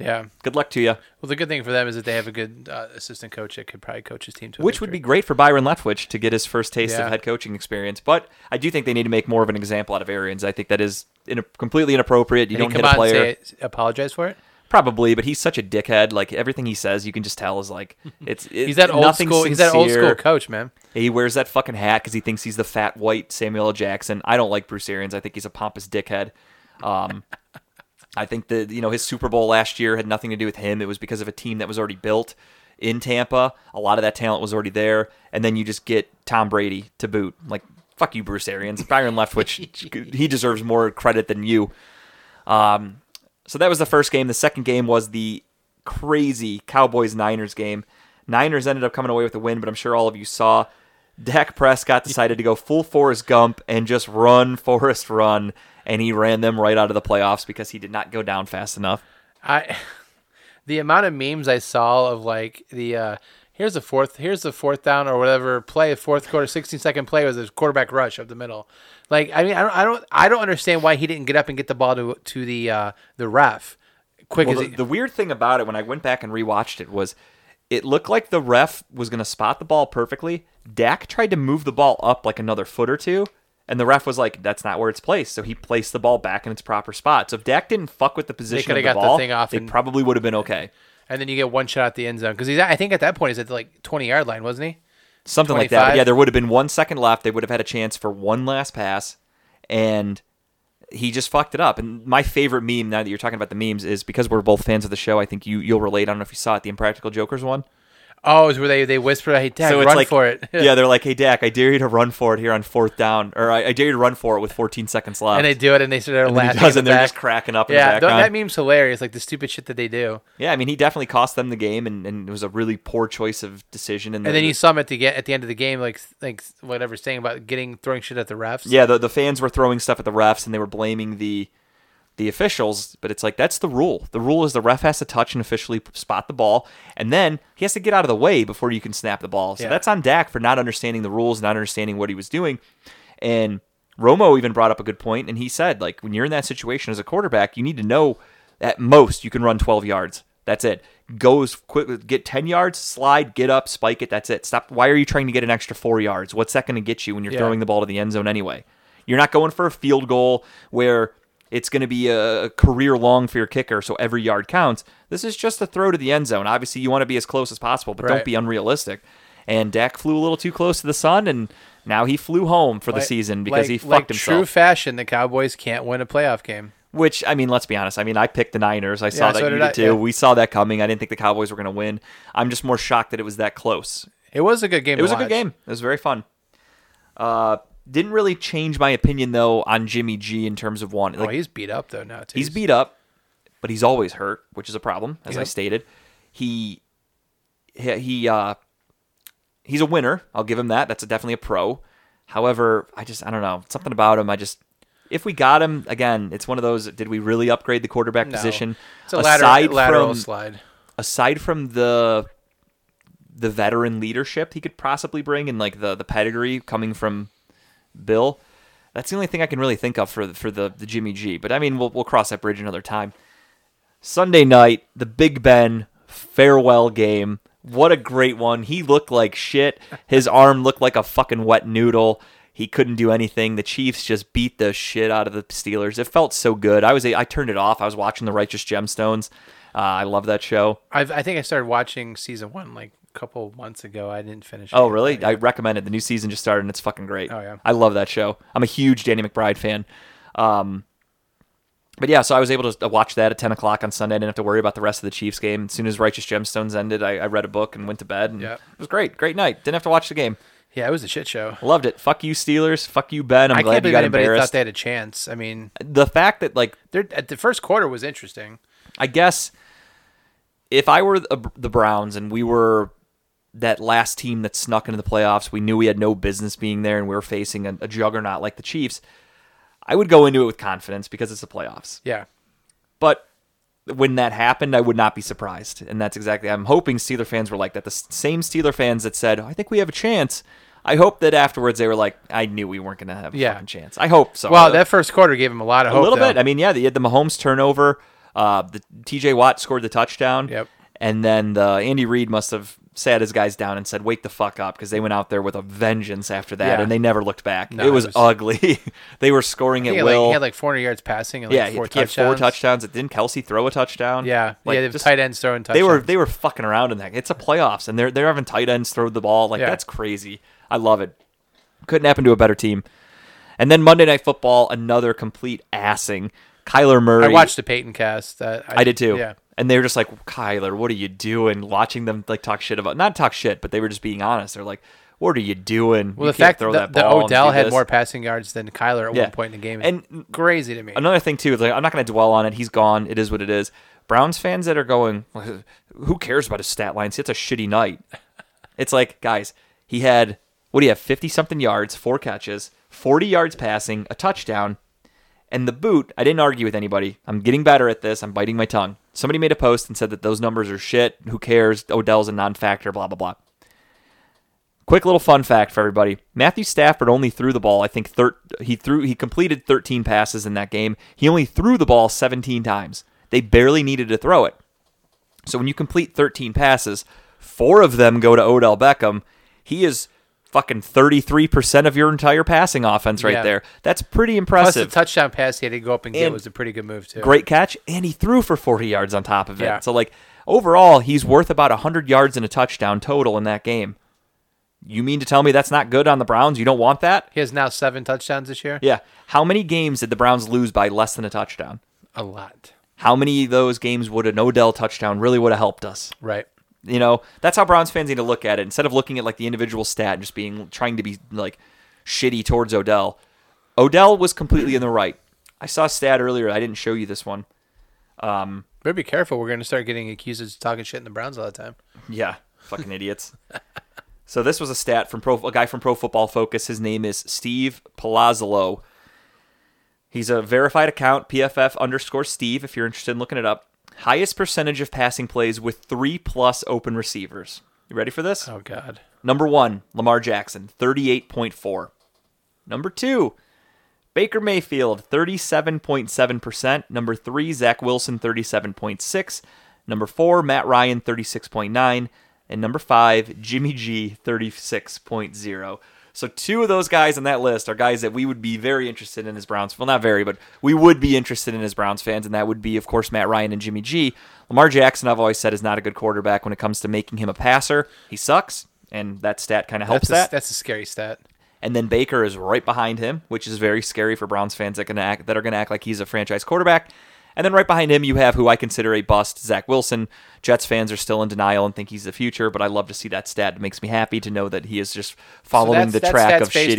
Yeah.
Good luck to you.
Well, the good thing for them is that they have a good uh, assistant coach that could probably coach his team to
Which would be great for Byron Leftwich to get his first taste
Yeah.
of head coaching experience. But I do think they need to make more of an example out of Arians. I think that is in completely inappropriate. You
he
don't hit a player.
and say apologize for it?
Probably, but he's such a dickhead. Like everything he says, you can just tell is like it's. it's
He's that old school. He's that old school coach, man.
He wears that fucking hat because he thinks he's the fat white Samuel L. Jackson. I don't like Bruce Arians. I think he's a pompous dickhead. Um, I think that you know his Super Bowl last year had nothing to do with him. It was because of a team that was already built in Tampa. A lot of that talent was already there, and then you just get Tom Brady to boot. Like fuck you, Bruce Arians. Byron Leftwich, he deserves more credit than you. Um, so that was the first game. The second game was the crazy Cowboys Niners game. Niners ended up coming away with the win, but I'm sure all of you saw Dak Prescott decided to go full Forrest Gump and just run Forrest run, and he ran them right out of the playoffs because he did not go down fast enough.
I the amount of memes I saw of like the uh here's the fourth here's the fourth down or whatever play fourth quarter 16 second play was a quarterback rush up the middle. Like I mean I don't I don't I don't understand why he didn't get up and get the ball to to the uh the ref quick
Well,
as
the,
he,
the weird thing about it when I went back and rewatched it was it looked like the ref was going to spot the ball perfectly. Dak tried to move the ball up like another foot or two, and the ref was like, "That's not where it's placed." So he placed the ball back in its proper spot. So if Dak didn't fuck with the position of the
got the
ball,
thing off
they
and-
probably would have been okay.
and then you get one shot at the end zone because he's I think at that point he's at the like 20 yard line wasn't he?
Something like that. But yeah, there would have been one second left. They would have had a chance for one last pass, and he just fucked it up. And my favorite meme now that you're talking about the memes is because we're both fans of the show. I think you you'll relate. I don't know if you saw it, the Impractical Jokers one.
Oh, is where they they whisper, "Hey, Dad,
so
run
like,
for it."
yeah, they're like, "Hey, Dak, I dare you to run for it here on fourth down, or I, I dare you to run for it with 14 seconds left."
and they do it, and they start
And
laughing.
does, and
the
they're
back.
just cracking up in
Yeah, th- that meme's hilarious. Like the stupid shit that they do.
yeah, I mean, he definitely cost them the game, and, and it was a really poor choice of decision. And,
And then you saw him at the get at the end of the game, like like whatever, saying about getting throwing shit at the refs.
yeah, the the fans were throwing stuff at the refs, and they were blaming the the officials. But it's like that's the rule. The rule is the ref has to touch and officially spot the ball, and then he has to get out of the way before you can snap the ball. So
Yeah.
that's on Dak for not understanding the rules, not understanding what he was doing, and. Romo even brought up a good point, and he said, like, when you're in that situation as a quarterback, you need to know at most you can run 12 yards. That's it. Goes quick, get 10 yards, slide, get up, spike it. That's it. Stop. Why are you trying to get an extra four yards? What's that going to get you when you're
Yeah.
throwing the ball to the end zone anyway? You're not going for a field goal where it's going to be a career long for your kicker, so every yard counts. This is just a throw to the end zone. Obviously, you want to be as close as possible, but don't be unrealistic. And Dak flew a little too close to the sun, and now he flew home for the
Like-
season because he fucked
like
himself.
True fashion, the Cowboys can't win a playoff game.
Which I mean, let's be honest. I mean, I picked the Niners. I saw
Yeah,
that
so
you
did
did too.
yeah.
We saw that coming. I didn't think the Cowboys were going to win. I'm just more shocked that it was that close.
It was a good game.
It was
to
a good game. It was very fun. Uh, didn't really change my opinion though on Jimmy G in terms of one.
oh, he's beat up though now too.
he's beat up, but he's always hurt, which is a problem, as I stated. He he, uh he's a winner. I'll give him that. That's definitely a pro. However, I just I don't know something about him. I just if we got him again, it's one of those. Did we really upgrade the quarterback
No.
position?
It's a lateral,
aside
lateral
from
slide.
aside from the the veteran leadership he could possibly bring and like the the pedigree coming from Bill. That's the only thing I can really think of for the, for the, the Jimmy G. But I mean, we'll we'll cross that bridge another time. Sunday night, the Big Ben farewell game What a great one. He looked like shit. His arm looked like a fucking wet noodle. He couldn't do anything. The Chiefs just beat the shit out of the Steelers. It felt so good. I was I turned it off. I was watching the Righteous Gemstones. Uh, I love that show.
I've, I think I started watching season one like couple months ago. I didn't finish.
Oh,
it.
really? I recommend it. The new season just started and it's fucking great.
Oh, yeah.
I love that show. I'm a huge Danny McBride fan. Um, but yeah, so I was able to watch that at 10 o'clock on Sunday. I didn't have to worry about the rest of the Chiefs game. As soon as Righteous Gemstones ended, I, I read a book and went to bed. And
Yeah.
It was great. Great night. Didn't have to watch the game.
yeah, it was a shit show.
Loved it. Fuck you, Steelers. Fuck you, Ben. I'm
I
glad you got
anybody thought they had a chance. I mean,
the fact that, like,
they're, at the first quarter was interesting.
I guess if I were the Browns and we were that last team that snuck into the playoffs, we knew we had no business being there and we were facing a, a juggernaut like the Chiefs, I would go into it with confidence because it's the playoffs.
Yeah,
But when that happened, I would not be surprised. And that's exactly, I'm hoping Steeler fans were like that. The same Steeler fans that said, I think we have a chance. I hope that afterwards they were like, I knew we weren't going to have a
Yeah.
fucking chance. I hope so.
well, that first quarter gave him a lot of
a
hope.
little
though.
bit. I mean, yeah, they had the Mahomes turnover. Uh, the TJ Watt scored the touchdown.
Yep.
And then the Andy Reid must have sat his guys down and said, "Wake the fuck up," because they went out there with a vengeance after that,
Yeah.
and they never looked back.
No,
it
it
was,
was-
ugly. they were scoring
he
at
had, like, he had like 400 yards passing and like
yeah,
four
he had
touchdowns.
four touchdowns. Didn't Kelce throw a touchdown?
Yeah,
Like,
yeah,
just-
tight ends throwing touchdowns.
They were they were fucking around in that. It's a playoffs, and they're they're having tight ends throw the ball. Like
Yeah.
that's crazy. I love it. Couldn't happen to a better team. And then Monday Night Football, another complete assing. Kyler Murray.
I watched the Peyton cast. Uh,
I did too.
Yeah,
And they were just like, Kyler, what are you doing? Watching them like talk shit about not talk shit, but they were just being honest. They're like, what are you doing?
well,
You
the fact
throw
that
that
the Odell had
this."
more passing yards than Kyler at
Yeah.
one point in the game,
And-
crazy to me.
Another thing too, is like I'm not going to dwell on it. He's gone. It is what it is. Browns fans that are going, who cares about his stat lines? It's a shitty night. It's like, guys, he had what do you have? Fifty something yards, four catches, forty yards passing, a touchdown, and the boot. I didn't argue with anybody. I'm getting better at this. I'm biting my tongue. Somebody made a post and said that those numbers are shit. Who cares? Odell's a non-factor. Blah blah blah. Quick little fun fact for everybody: Matthew Stafford only threw the ball. I think thir- he threw he completed 13 passes in that game. He only threw the ball 17 times. They barely needed to throw it. So when you complete 13 passes, four of them go to Odell Beckham. He is fucking 33% of your entire passing offense right
Yeah.
there. That's pretty impressive.
Plus, the touchdown pass he had to go up and get
And
was a pretty good move too.
Great catch, and he threw for 40 yards on top of it.
Yeah.
So like overall, he's worth about 100 yards and a touchdown total in that game. You mean to tell me that's not good on the Browns? You don't want that?
He has now seven touchdowns this year.
Yeah. How many games did the Browns lose by less than a touchdown?
A lot.
How many of those games would an Odell touchdown really would have helped us?
Right.
You know, that's how Browns fans need to look at it. Instead of looking at like the individual stat and just being trying to be like shitty towards Odell. Odell was completely in the right. I saw a stat earlier. I didn't show you this one.
Um, Better be careful. We're going to start getting accused of talking shit in the Browns all the time.
Yeah, fucking idiots. So this was a stat from pro, a guy from Pro Football Focus. His name is Steve Palazzolo. He's a verified account, PFF underscore Steve. If you're interested in looking it up, highest percentage of passing plays with three plus open receivers. You ready for this?
Oh God.
Number one, Lamar Jackson, thirty-eight point four. Number two, Baker Mayfield, thirty-seven point seven percent. Number three, Zach Wilson, thirty-seven point six. Number four, Matt Ryan, thirty-six point nine, and number five, Jimmy G, thirty-six point zero. So two of those guys on that list are guys that we would be very interested in as Browns. Well, not very, but we would be interested in as Browns fans, and that would be, of course, Matt Ryan and Jimmy G. Lamar Jackson, I've always said, is not a good quarterback when it comes to making him a passer. He sucks, and that stat kind of helps
That's a,
that.
that's a scary stat.
And then Baker is right behind him, which is very scary for Browns fans that gonna act that are gonna act like he's a franchise quarterback. And then right behind him, you have who I consider a bust, Zach Wilson. Jets fans are still in denial and think he's the future, but I love to see that stat. It makes me happy to know that he is just
So
following
that's,
the track of
based
shitty.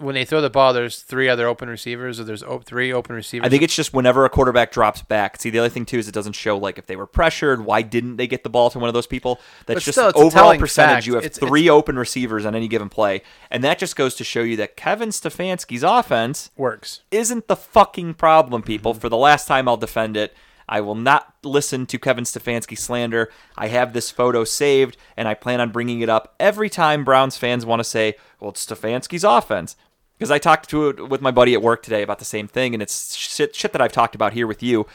When they throw the ball. There's three other open receivers, or there's op- three open receivers.
I think it's just whenever a quarterback drops back. See, the other thing too is it doesn't show like if they were pressured, why didn't they get the ball to one of those people? That's
But
just
still, it's
overall percentage.
fact.
You have
It's-
three open receivers on any given play, and that just goes to show you that Kevin Stefanski's offense
works.
isn't the fucking problem, people. Mm-hmm. For the last time, I'll defend it. I will not listen to Kevin Stefanski slander. I have this photo saved, and I plan on bringing it up every time Browns fans want to say, well, it's Stefanski's offense. Because I talked to it with my buddy at work today about the same thing, and it's shit, shit that I've talked about here with you.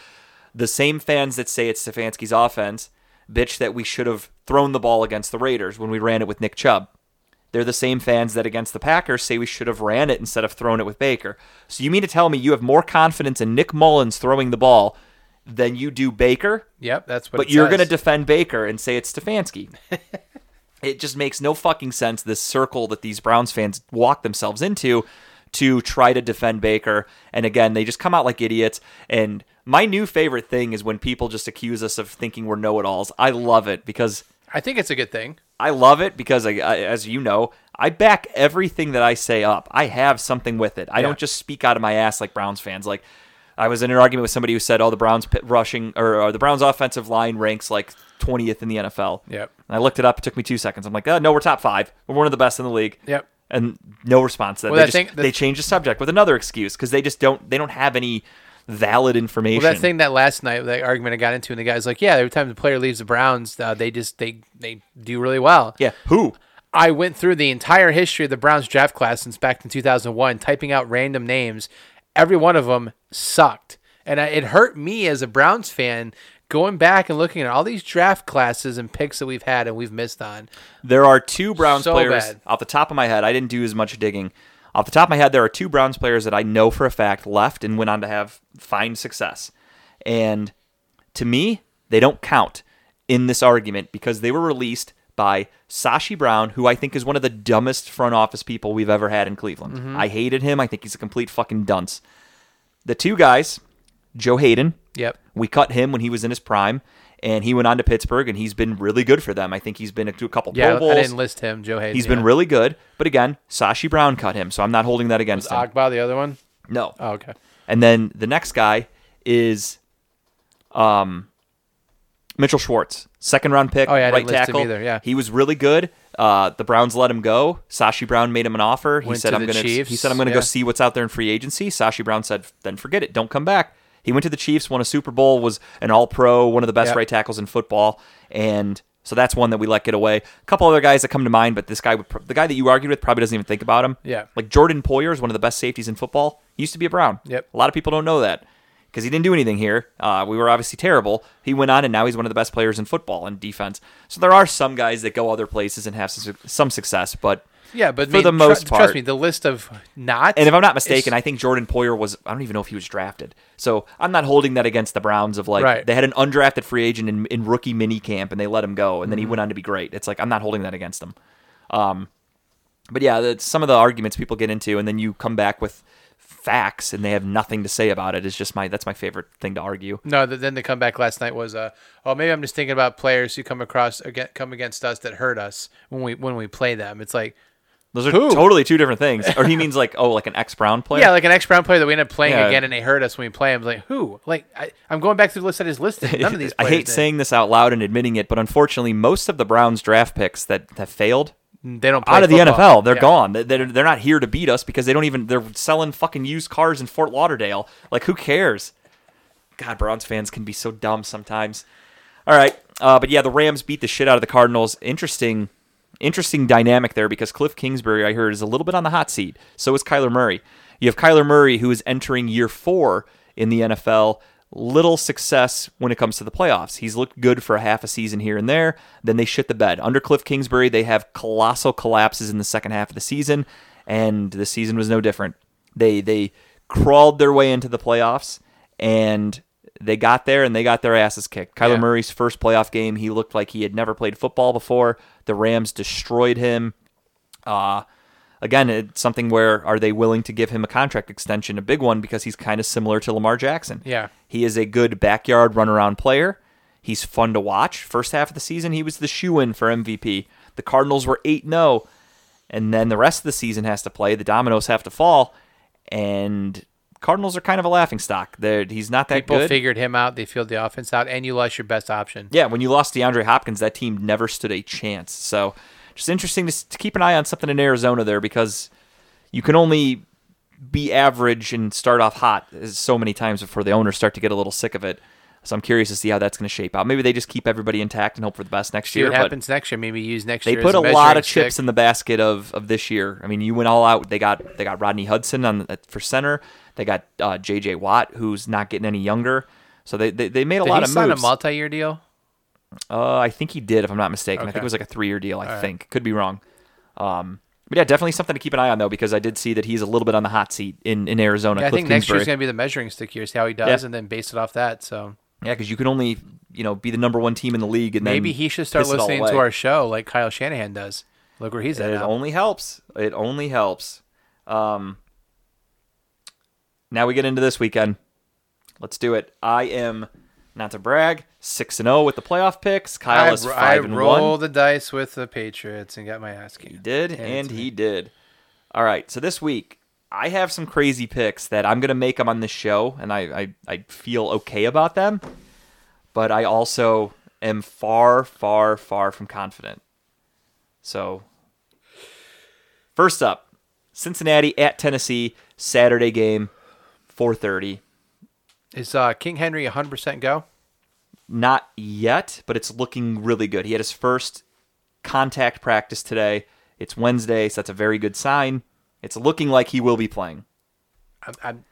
The same fans that say it's Stefanski's offense bitch that we should have thrown the ball against the Raiders when we ran it with Nick Chubb. They're the same fans that against the Packers say we should have ran it instead of thrown it with Baker. So you mean to tell me you have more confidence in Nick Mullens throwing the ball than you do Baker?
Yep, that's what.
but you're going to defend Baker and say it's Stefanski. it just makes no fucking sense this circle that these Browns fans walk themselves into to try to defend Baker. And again, they just come out like idiots. And my new favorite thing is when people just accuse us of thinking we're know-it-alls. I love it because
I think it's a good thing.
I love it because, I, I, as you know, I back everything that I say up. I have something with it. I
Yeah.
don't just speak out of my ass like Browns fans. Like I was in an argument with somebody who said, "Oh, the Browns pit rushing or, or the Browns offensive line ranks like 20th in the NFL."
Yep.
And I looked it up. It took me two seconds. I'm like, oh, "No, we're top five. We're one of the best in the league."
Yep.
And no response. To that.
Well,
they,
that
just,
thing-
they changed the subject with another excuse because they just don't. They don't have any valid information.
Well, that thing that last night, that argument I got into, and the guy's like, "Yeah, every time the player leaves the Browns, uh, they just they they do really well."
yeah. Who?
I went through the entire history of the Browns draft class since back in 2001, typing out random names. Every one of them sucked. And I, it hurt me as a Browns fan going back and looking at all these draft classes and picks that we've had and we've missed on.
There are two Browns
So
players
bad.
off the top of my head. I didn't do as much digging. Off the top of my head, there are two Browns players that I know for a fact left and went on to have fine success. And to me, they don't count in this argument because they were released by Sashi Brown, who I think is one of the dumbest front office people we've ever had in Cleveland.
Mm-hmm.
I hated him. I think he's a complete fucking dunce. The two guys, Joe Haden,
Yep.
we cut him when he was in his prime, and he went on to Pittsburgh, and he's been really good for them. I think he's been to a couple
Yeah,
Pro Bowls.
I didn't list him, Joe Haden.
He's been really good, but again, Sashi Brown cut him, so I'm not holding that against him.
Ogbah, the other one?
no.
Oh, okay.
And then the next guy is um Mitchell Schwartz, second round pick,
Oh, yeah,
right
didn't list him
tackle.
either, yeah.
he was really good. Uh, the Browns let him go. Sashi Brown made him an offer. He said,
to
"I'm gonna." He said, "I'm gonna go see what's out there in free agency." Sashi Brown said, "Then forget it. Don't come back." He went to the Chiefs, won a Super Bowl, was an All Pro, one of the best
Yep.
right tackles in football, and so that's one that we let get away. A couple other guys that come to mind, but this guy, would, the guy that you argued with, probably doesn't even think about him.
Yeah.
like Jordan Poyer is one of the best safeties in football. He used to be a Brown.
Yep.
A lot of people don't know that because he didn't do anything here. Uh, we were obviously terrible. He went on, and now he's one of the best players in football and defense. So there are some guys that go other places and have some, some success, but
Yeah, but
For
I mean,
the most part.
trust me, the list of not.
and if I'm not mistaken,
is-
I think Jordan Poyer was I don't even know if he was drafted. So I'm not holding that against the Browns of like
Right.
they had an undrafted free agent in, in rookie mini camp and they let him go and
Mm-hmm.
then he went on to be great. It's like I'm not holding that against them. Um, but yeah, that's some of the arguments people get into, and then you come back with facts and they have nothing to say about it. Is just my that's my favorite thing to argue.
No, th- then the comeback last night was, uh, oh, maybe I'm just thinking about players who come across again, come against us that hurt us when we when we play them. It's like,
Those are
Who?
totally two different things. Or he means like oh like an ex Brown player.
yeah, like an ex Brown player that we end up playing
Yeah.
again and they hurt us when we play them. Like who? Like I, I'm going back to the list that is listed. None of these.
I hate
did.
saying this out loud and admitting it, but unfortunately, most of the Browns draft picks that have failed
they don't play
out of the. NFL. They're
Yeah.
gone. They- They're, they're not here to beat us because they don't even they're selling fucking used cars in Fort Lauderdale. Like who cares? God, Browns fans can be so dumb sometimes. All right, uh, but yeah, the Rams beat the shit out of the Cardinals. Interesting, interesting dynamic there because Cliff Kingsbury, I heard, is a little bit on the hot seat. So is Kyler Murray. You have Kyler Murray who is entering year four in the NFL. Little success when it comes to the playoffs. He's looked good for a half a season here and there. Then they shit the bed. Under Cliff Kingsbury, they have colossal collapses in the second half of the season, and the season was no different. They they crawled their way into the playoffs, and they got there and they got their asses kicked. Kyler
Yeah.
Murray's first playoff game, he looked like he had never played football before. The Rams destroyed him. Uh, again, it's something where are they willing to give him a contract extension, a big one, because he's kind of similar to Lamar Jackson.
Yeah.
He is a good backyard runaround player. He's fun to watch. First half of the season, he was the shoe in for MVP. The Cardinals were 8 0, and then the rest of the season has to play. The dominoes have to fall, and Cardinals are kind of a laughing stock. They're, he's not that good.
People
good.
figured him out. They filled the offense out, and you lost your best option.
Yeah, when you lost DeAndre Hopkins, that team never stood a chance. So, just interesting to, to keep an eye on something in Arizona there because you can only be average and start off hot so many times before the owners start to get a little sick of it. So I'm curious to see how that's going to shape out. Maybe they just keep everybody intact and hope for the best next
See
year.
what happens next year. Maybe use next
they
year.
They put
as
a lot of chips in the basket of, of this year. I mean, you went all out. They got they got Rodney Hudson on for center. They got uh, J.J. Watt, who's not getting any younger. So they they, they made a
Did
lot
he
of
sign
moves.
a multi-year deal?
Uh, I think he did, if I'm not mistaken. I think it was like a three-year deal. I think could be wrong. Um, but yeah, definitely something to keep an eye on though, because I did see that he's a little bit on the hot seat in, in Arizona.
Yeah, I
Cliff
think next year's going to be the measuring stick year, see how he does,
Yeah.
and then base it off that. So
Yeah, because you can only you know be the number one team in the league, and
maybe
then
he should start
piss it all
listening to our show like Kyle Shanahan does. Look where he's at
It only helps. It only helps. Um, now we get into this weekend. Let's do it. I am not to brag, six and zero with the playoff picks. Kyle
I,
is
I
five and
rolled
one.
the dice with the Patriots and got my ass kicked. He did,
and he did. All right. So this week I have some crazy picks that I'm gonna make them on this show, and I I, I feel okay about them. But I also am far, far, far from confident. So first up, Cincinnati at Tennessee Saturday game, 4:30.
Is uh, King Henry 100% go?
Not yet, but it's looking really good. He had his first contact practice today. It's Wednesday, so that's a very good sign. It's looking like he will be playing.
I'm, I'm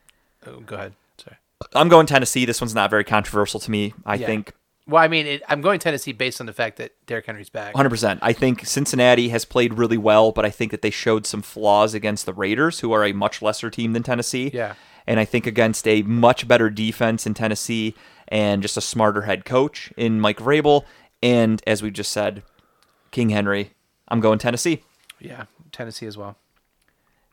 oh, go ahead. Sorry.
I'm going Tennessee. This one's not very controversial to me. I
Yeah.
think
Well, I mean, it, I'm going Tennessee based on the fact that Derrick Henry's back.
100%. I think Cincinnati has played really well, but I think that they showed some flaws against the Raiders, who are a much lesser team than Tennessee.
Yeah.
And I think against a much better defense in Tennessee and just a smarter head coach in Mike Vrabel. And as we just said, King Henry, I'm going Tennessee.
Yeah, Tennessee as well.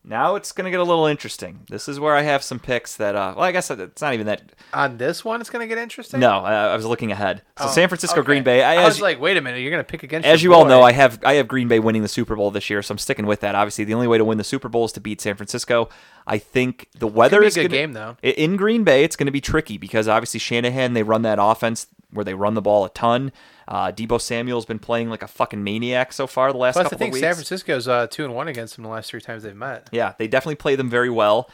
Now it's going to get a little interesting. This is where I have some picks that, uh, well, I guess it's not even that.
On this one, it's going to get interesting.
No, I, I was looking ahead. So
Oh,
San Francisco,
okay.
Green Bay. I,
I,
as,
was like, wait a minute, you're going to pick against.
as you all know, I have I have Green Bay winning the Super Bowl this year, so I'm sticking with that. Obviously, the only way to win the Super Bowl is to beat San Francisco. I think the weather
be a
is
good
gonna,
game, though.
In Green Bay, it's going to be tricky because obviously Shanahan they run that offense where they run the ball a ton. Uh, Deebo Samuel's been playing like a fucking maniac so far the last
Plus, I think. San Francisco's uh, two and one against them the last three times they've met.
Yeah, they definitely play them very well.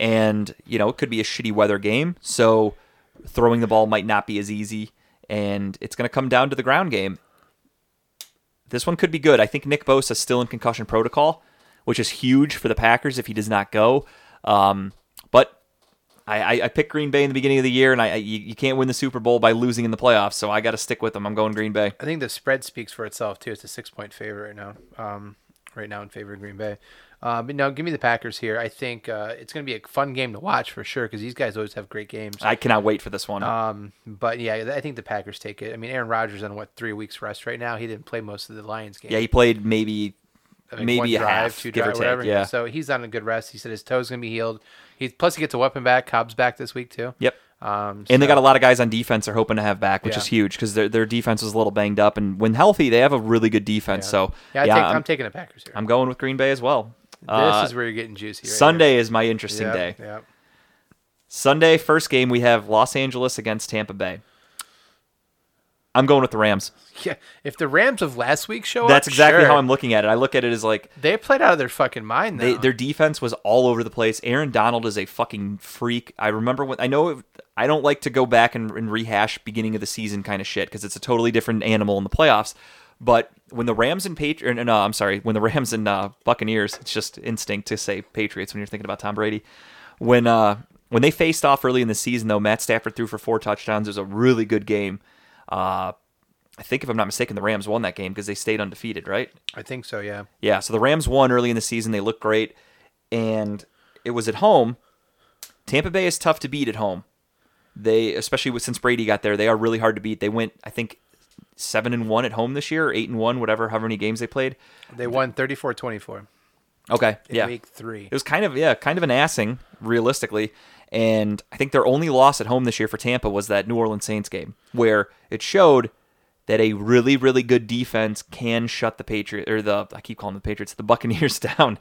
And, you know, it could be a shitty weather game. So throwing the ball might not be as easy. And it's going to come down to the ground game. This one could be good. I think Nick Bosa is still in concussion protocol, which is huge for the Packers if he does not go. Um, I, I, I picked Green Bay in the beginning of the year, and I, I you, you can't win the Super Bowl by losing in the playoffs. So I got to stick with them. I'm going Green Bay.
I think the spread speaks for itself too. It's a six point favorite right now. Um, right now in favor of Green Bay. Uh, but no, give me the Packers here. I think uh, it's going to be a fun game to watch for sure because these guys always have great games.
I cannot wait for this one.
Um, but yeah, I think the Packers take it. I mean, Aaron Rodgers on what three weeks rest right now. He didn't play most of the Lions game.
yeah, he played maybe
I
maybe a
drive,
half,
two drive,
take,
whatever.
yeah.
So he's on a good rest. He said his toe's gonna be healed. He plus he gets a weapon back. Cobb's back this week too.
Yep.
Um,
And they got a lot of guys on defense they're hoping to have back, which
Yeah.
is huge because their their defense was a little banged up, and when healthy, they have a really good defense.
Yeah.
So
yeah, I
yeah,
take,
I'm,
I'm, taking the Packers here.
I'm going with Green Bay as well.
this
Uh,
is where you're getting juicy. Right
Sunday is my interesting
Here.
day.
Yep, yep.
Sunday, first game, we have Los Angeles against Tampa Bay. I'm going with the Rams.
Yeah, if the Rams of last week show up,
That's exactly
sure.
how I'm looking at it. I look at it as like
They played out of their fucking mind.
they, their defense was all over the place. Aaron Donald is a fucking freak. I remember when I know it, I don't like to go back and, and rehash beginning of the season kind of shit because it's a totally different animal in the playoffs. But when the Rams and Patriots, no, I'm sorry, when the Rams and uh, Buccaneers, it's just instinct to say Patriots when you're thinking about Tom Brady. When uh, when they faced off early in the season, though, Matt Stafford threw for four touchdowns. It was a really good game. Uh, I think if I'm not mistaken, the Rams won that game because they stayed undefeated, right?
I think so. Yeah.
Yeah, so the Rams won early in the season. They looked great, and it was at home. Tampa Bay is tough to beat at home. They, especially with, since Brady got there, they are really hard to beat. They went, I think, seven and one at home this year, or eight and one, whatever, however many games they played.
They won 34-24
Okay,
in
yeah,
week three.
it was kind of yeah, kind of an assing realistically. And I think their only loss at home this year for Tampa was that New Orleans Saints game, where it showed that a really really good defense can shut the Patriots or the I keep calling them the Patriots the Buccaneers down.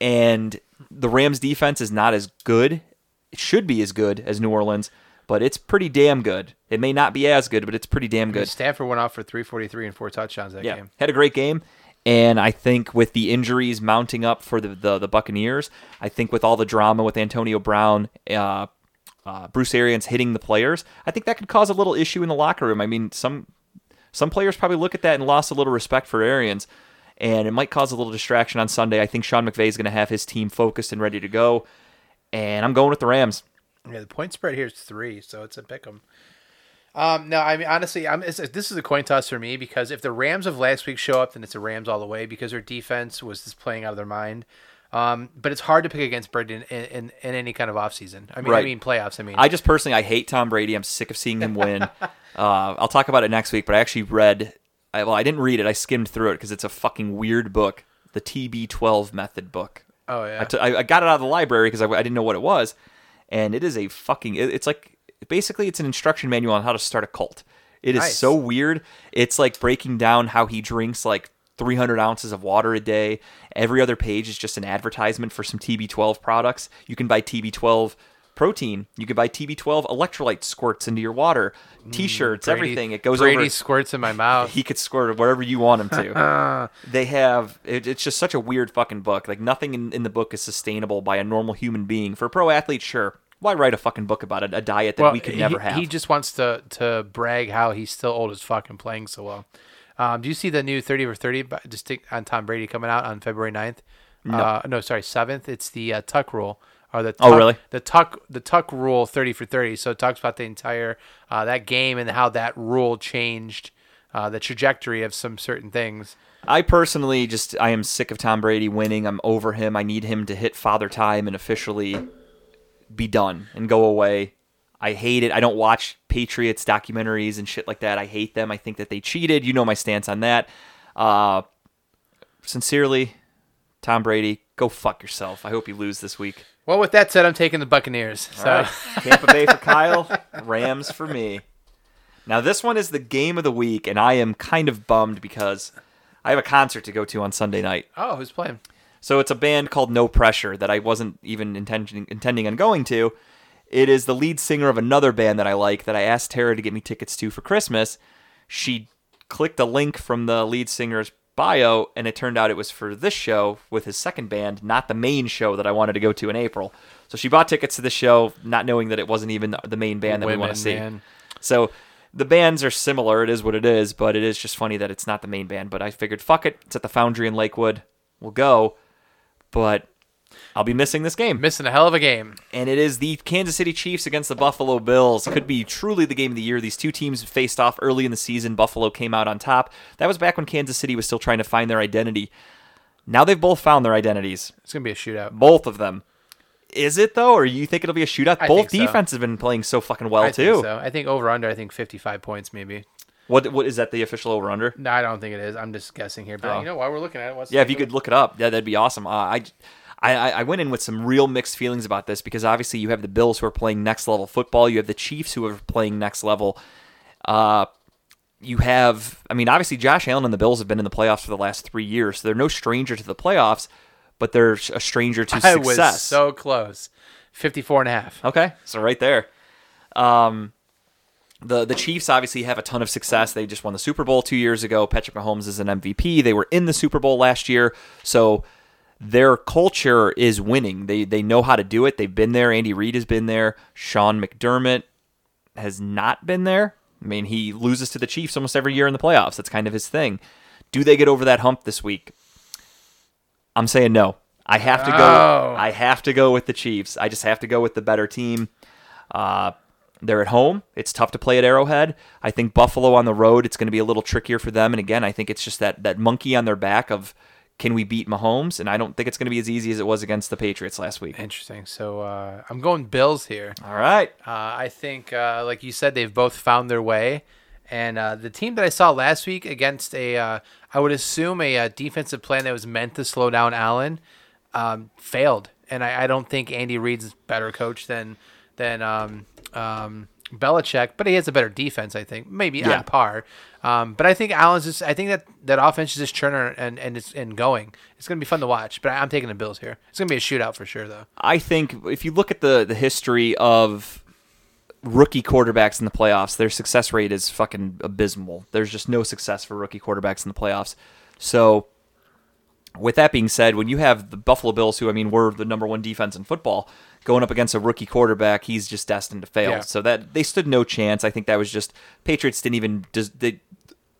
And the Rams defense is not as good. It should be as good as New Orleans, but it's pretty damn good. It may not be as good, but it's pretty damn good.
Stafford went off for 343 and four touchdowns that
Yeah,
game.
had a great game. And I think with the injuries mounting up for the, the, the Buccaneers, I think with all the drama with Antonio Brown, uh, uh, Bruce Arians hitting the players, I think that could cause a little issue in the locker room. I mean, some some players probably look at that and lost a little respect for Arians, and it might cause a little distraction on Sunday. I think Sean McVay is going to have his team focused and ready to go, and I'm going with the Rams.
Yeah, the point spread here is three, so it's a pick 'em. Um, no, I mean honestly, I'm, it's, this is a coin toss for me because if the Rams of last week show up, then it's the Rams all the way because their defense was just playing out of their mind. Um, but it's hard to pick against Brady in, in, in any kind of offseason. I mean, I mean playoffs. I mean,
I just personally I hate Tom Brady. I'm sick of seeing him win. uh, I'll talk about it next week. But I actually read. I, well, I didn't read it. I skimmed through it because it's a fucking weird book, the TB12 method book.
oh yeah,
I, t- I I got it out of the library because I, I didn't know what it was, and it is a fucking. it- it's like basically it's an instruction manual on how to start a cult. It is
Nice.
so weird. It's like breaking down how he drinks like 300 ounces of water a day. Every other page is just an advertisement for some TB12 products. You can buy TB12 protein. You can buy TB12 electrolyte squirts into your water. Mm, T-shirts,
Brady-
everything. It goes
Brady
over
squirts in my mouth.
he could squirt whatever you want him to. they have it, it's just such a weird fucking book. Like nothing in, in the book is sustainable by a normal human being. For a pro athlete, sure. Why write a fucking book about it? A diet that we could never
he,
have.
He just wants to to brag how he's still old as fuck and playing so well. Um, do you see the new 30 for 30 bu- just on Tom Brady coming out on February 9th? No, uh, no sorry, 7th. It's the uh, Tuck rule. Or the
Oh,
tuck,
really?
The Tuck the Tuck rule 30 for 30. So it talks about the entire uh, that game and how that rule changed uh, the trajectory of some certain things.
I personally just I am sick of Tom Brady winning. I'm over him. I need him to hit father time and officially be done and go away. I hate it. I don't watch Patriots documentaries and shit like that. I hate them. I think that they cheated. You know my stance on that. Uh, sincerely, Tom Brady, go fuck yourself. I hope you lose this week.
Well, with that said, I'm taking the Buccaneers. So
right. Tampa Bay for Kyle, Rams for me. Now this one is the game of the week, and I am kind of bummed because I have a concert to go to on Sunday night.
oh, who's playing?
So it's a band called No Pressure that I wasn't even intending intending on going to. It is the lead singer of another band that I like that I asked Tara to get me tickets to for Christmas. She clicked a link from the lead singer's bio and it turned out it was for this show with his second band, not the main show that I wanted to go to in April. So she bought tickets to the show not knowing that it wasn't even the main band that we want to see.
man.
So the bands are similar. It is what it is, but it is just funny that it's not the main band. But I figured, fuck it. It's at the Foundry in Lakewood. We'll go. But I'll be missing this game.
Missing a hell of a game.
And it is the Kansas City Chiefs against the Buffalo Bills. Could be truly the game of the year. These two teams faced off early in the season. Buffalo came out on top. That was back when Kansas City was still trying to find their identity. Now they've both found their identities.
It's gonna be a shootout.
Both of them. Is it though, or you think it'll be a shootout?
I
Both
think so.
defenses have been playing so fucking well
I
too.
think so. I think over under. I think 55 points maybe.
What what is that? The official over under?
No, I don't think it is. I'm just guessing here. But
Oh.
you know, while we're looking at it, what's
Yeah, if you could look it up, yeah, that'd be awesome. Uh, I, I, I went in with some real mixed feelings about this because obviously you have the Bills who are playing next level football, you have the Chiefs who are playing next level. Uh, you have, I mean, obviously Josh Allen and the Bills have been in the playoffs for the last three years, so they're no stranger to the playoffs, but they're a stranger to
I
success.
was so close. 54 and a half.
Okay, so right there. Um, the the Chiefs obviously have a ton of success. They just won the Super Bowl two years ago. Patrick Mahomes is an MVP. They were in the Super Bowl last year, so their culture is winning. They they know how to do it. They've been there. Andy Reid has been there. Sean McDermott has not been there. I mean, he loses to the Chiefs almost every year in the playoffs. That's kind of his thing. Do they get over that hump this week? I'm saying no. I have to go.
Oh.
I have to go with the Chiefs. I just have to go with the better team. Uh, they're at home. It's tough to play at Arrowhead. I think Buffalo on the road. It's going to be a little trickier for them. And again, I think it's just that that monkey on their back of can we beat Mahomes? And I don't think it's going to be as easy as it was against the Patriots last week.
Interesting. So uh, I'm going Bills here.
All right.
Uh, I think, uh, like you said, they've both found their way. And uh, the team that I saw last week against a, uh, I would assume a, uh defensive plan that was meant to slow down Allen, um, failed. And I, I don't think Andy Reid's better coach than than um, um, Belichick, but he has a better defense. I think maybe
Yeah.
on par. Um, but I think Allen's just. I think that that offense is just churning and and it's and going. It's gonna be fun to watch. But I'm taking the Bills here. It's gonna be a shootout for sure, though.
I think if you look at the the history of rookie quarterbacks in the playoffs, their success rate is fucking abysmal. There's just no success for rookie quarterbacks in the playoffs. So, with that being said, when you have the Buffalo Bills, who I mean were the number one defense in football, going up against a rookie quarterback, he's just destined to fail.
Yeah.
So that they stood no chance. I think that was just Patriots didn't even des- they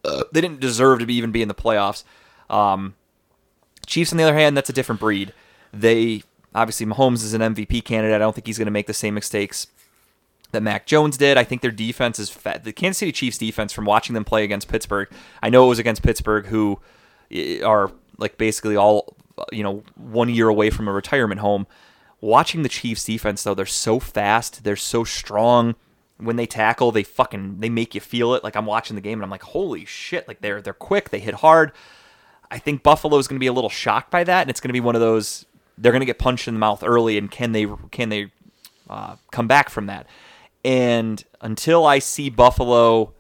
uh, they didn't deserve to be even be in the playoffs. Um, Chiefs, on the other hand, that's a different breed. They obviously Mahomes is an MVP candidate. I don't think he's going to make the same mistakes that Mac Jones did. I think their defense is fat. The Kansas City Chiefs defense, from watching them play against Pittsburgh, I know it was against Pittsburgh, who eh, are like basically all you know one year away from a retirement home. Watching the Chiefs defense though, they're so fast, they're so strong. When they tackle, they fucking they make you feel it. Like I'm watching the game and I'm like, holy shit! Like they're they're quick, they hit hard. I think Buffalo is going to be a little shocked by that, and it's going to be one of those they're going to get punched in the mouth early, and can they can they uh, come back from that? And until I see Buffalo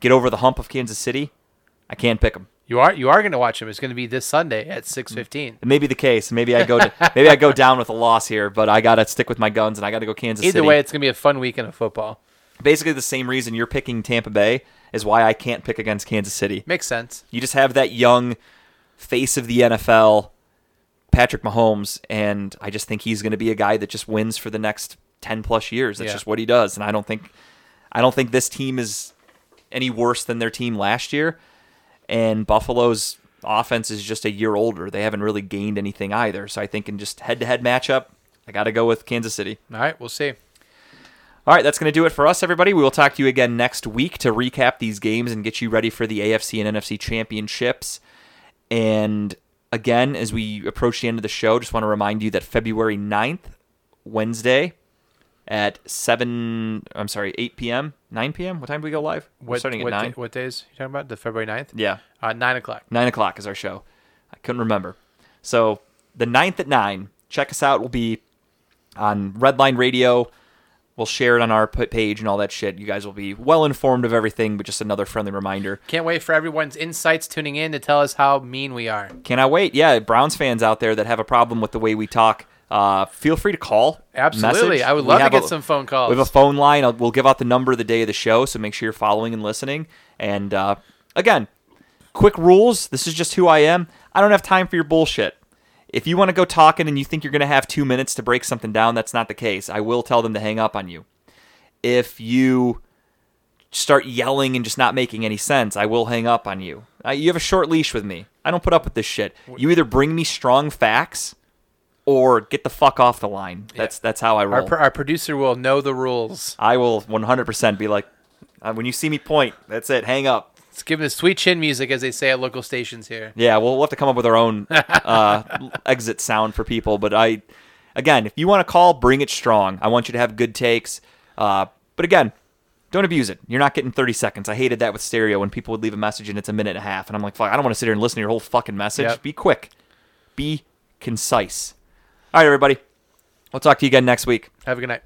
get over the hump of Kansas City, I can't pick them.
You are you are going to watch him. It's going to be this Sunday at six fifteen.
It may be the case. Maybe I go to, maybe I go down with a loss here, but I got to stick with my guns and I got to go Kansas City.
Either
City.
way, it's going to be a fun weekend of football.
Basically, the same reason you're picking Tampa Bay is why I can't pick against Kansas City.
Makes sense.
You just have that young face of the NFL, Patrick Mahomes, and I just think he's going to be a guy that just wins for the next ten plus years. That's
Yeah.
just what he does, and I don't think, I don't think this team is any worse than their team last year. And Buffalo's offense is just a year older. They haven't really gained anything either. So I think in just head to head matchup, I got to go with Kansas City.
All right, we'll see.
All right, that's going to do it for us, everybody. We will talk to you again next week to recap these games and get you ready for the AFC and NFC championships. And again, as we approach the end of the show, just want to remind you that February 9th, Wednesday, at 7, I'm sorry, 8 p.m., 9 p.m., what time do we go live? We're
What,
starting at
what,
9.
day- what days you talking about? The February 9th?
Yeah,
Uh, 9 o'clock.
9 o'clock is our show. I couldn't remember. So the 9th at 9, check us out. We'll be on Redline Radio. We'll share it on our page and all that shit. You guys will be well informed of everything, but just another friendly reminder.
Can't wait for everyone's insights tuning in to tell us how mean we are.
Cannot wait. Yeah, Browns fans out there that have a problem with the way we talk, uh, feel free to call.
Absolutely.
message.
I would love to get
a-
some phone calls.
We have a phone line. I'll, we'll give out the number the day of the show, so make sure you're following and listening. And uh, again, quick rules. This is just who I am. I don't have time for your bullshit. If you want to go talking and you think you're going to have two minutes to break something down, that's not the case. I will tell them to hang up on you. If you start yelling and just not making any sense, I will hang up on you. Uh, you have a short leash with me. I don't put up with this shit. You either bring me strong facts or get the fuck off the line. That's that's how I roll.
our, pro- our producer will know the rules.
I will 100% be like, uh, when you see me point, that's it. Hang up.
Let's give him the sweet chin music, as they say at local stations here.
Yeah, we'll, we'll have to come up with our own uh, exit sound for people. But I, again, if you want to call, bring it strong. I want you to have good takes. Uh, but again, don't abuse it. You're not getting 30 seconds. I hated that with stereo when people would leave a message and it's a minute and a half. And I'm like, fuck, I don't want to sit here and listen to your whole fucking message.
Yep.
Be quick, be concise. All right, everybody. We'll talk to you again next week.
Have a good night.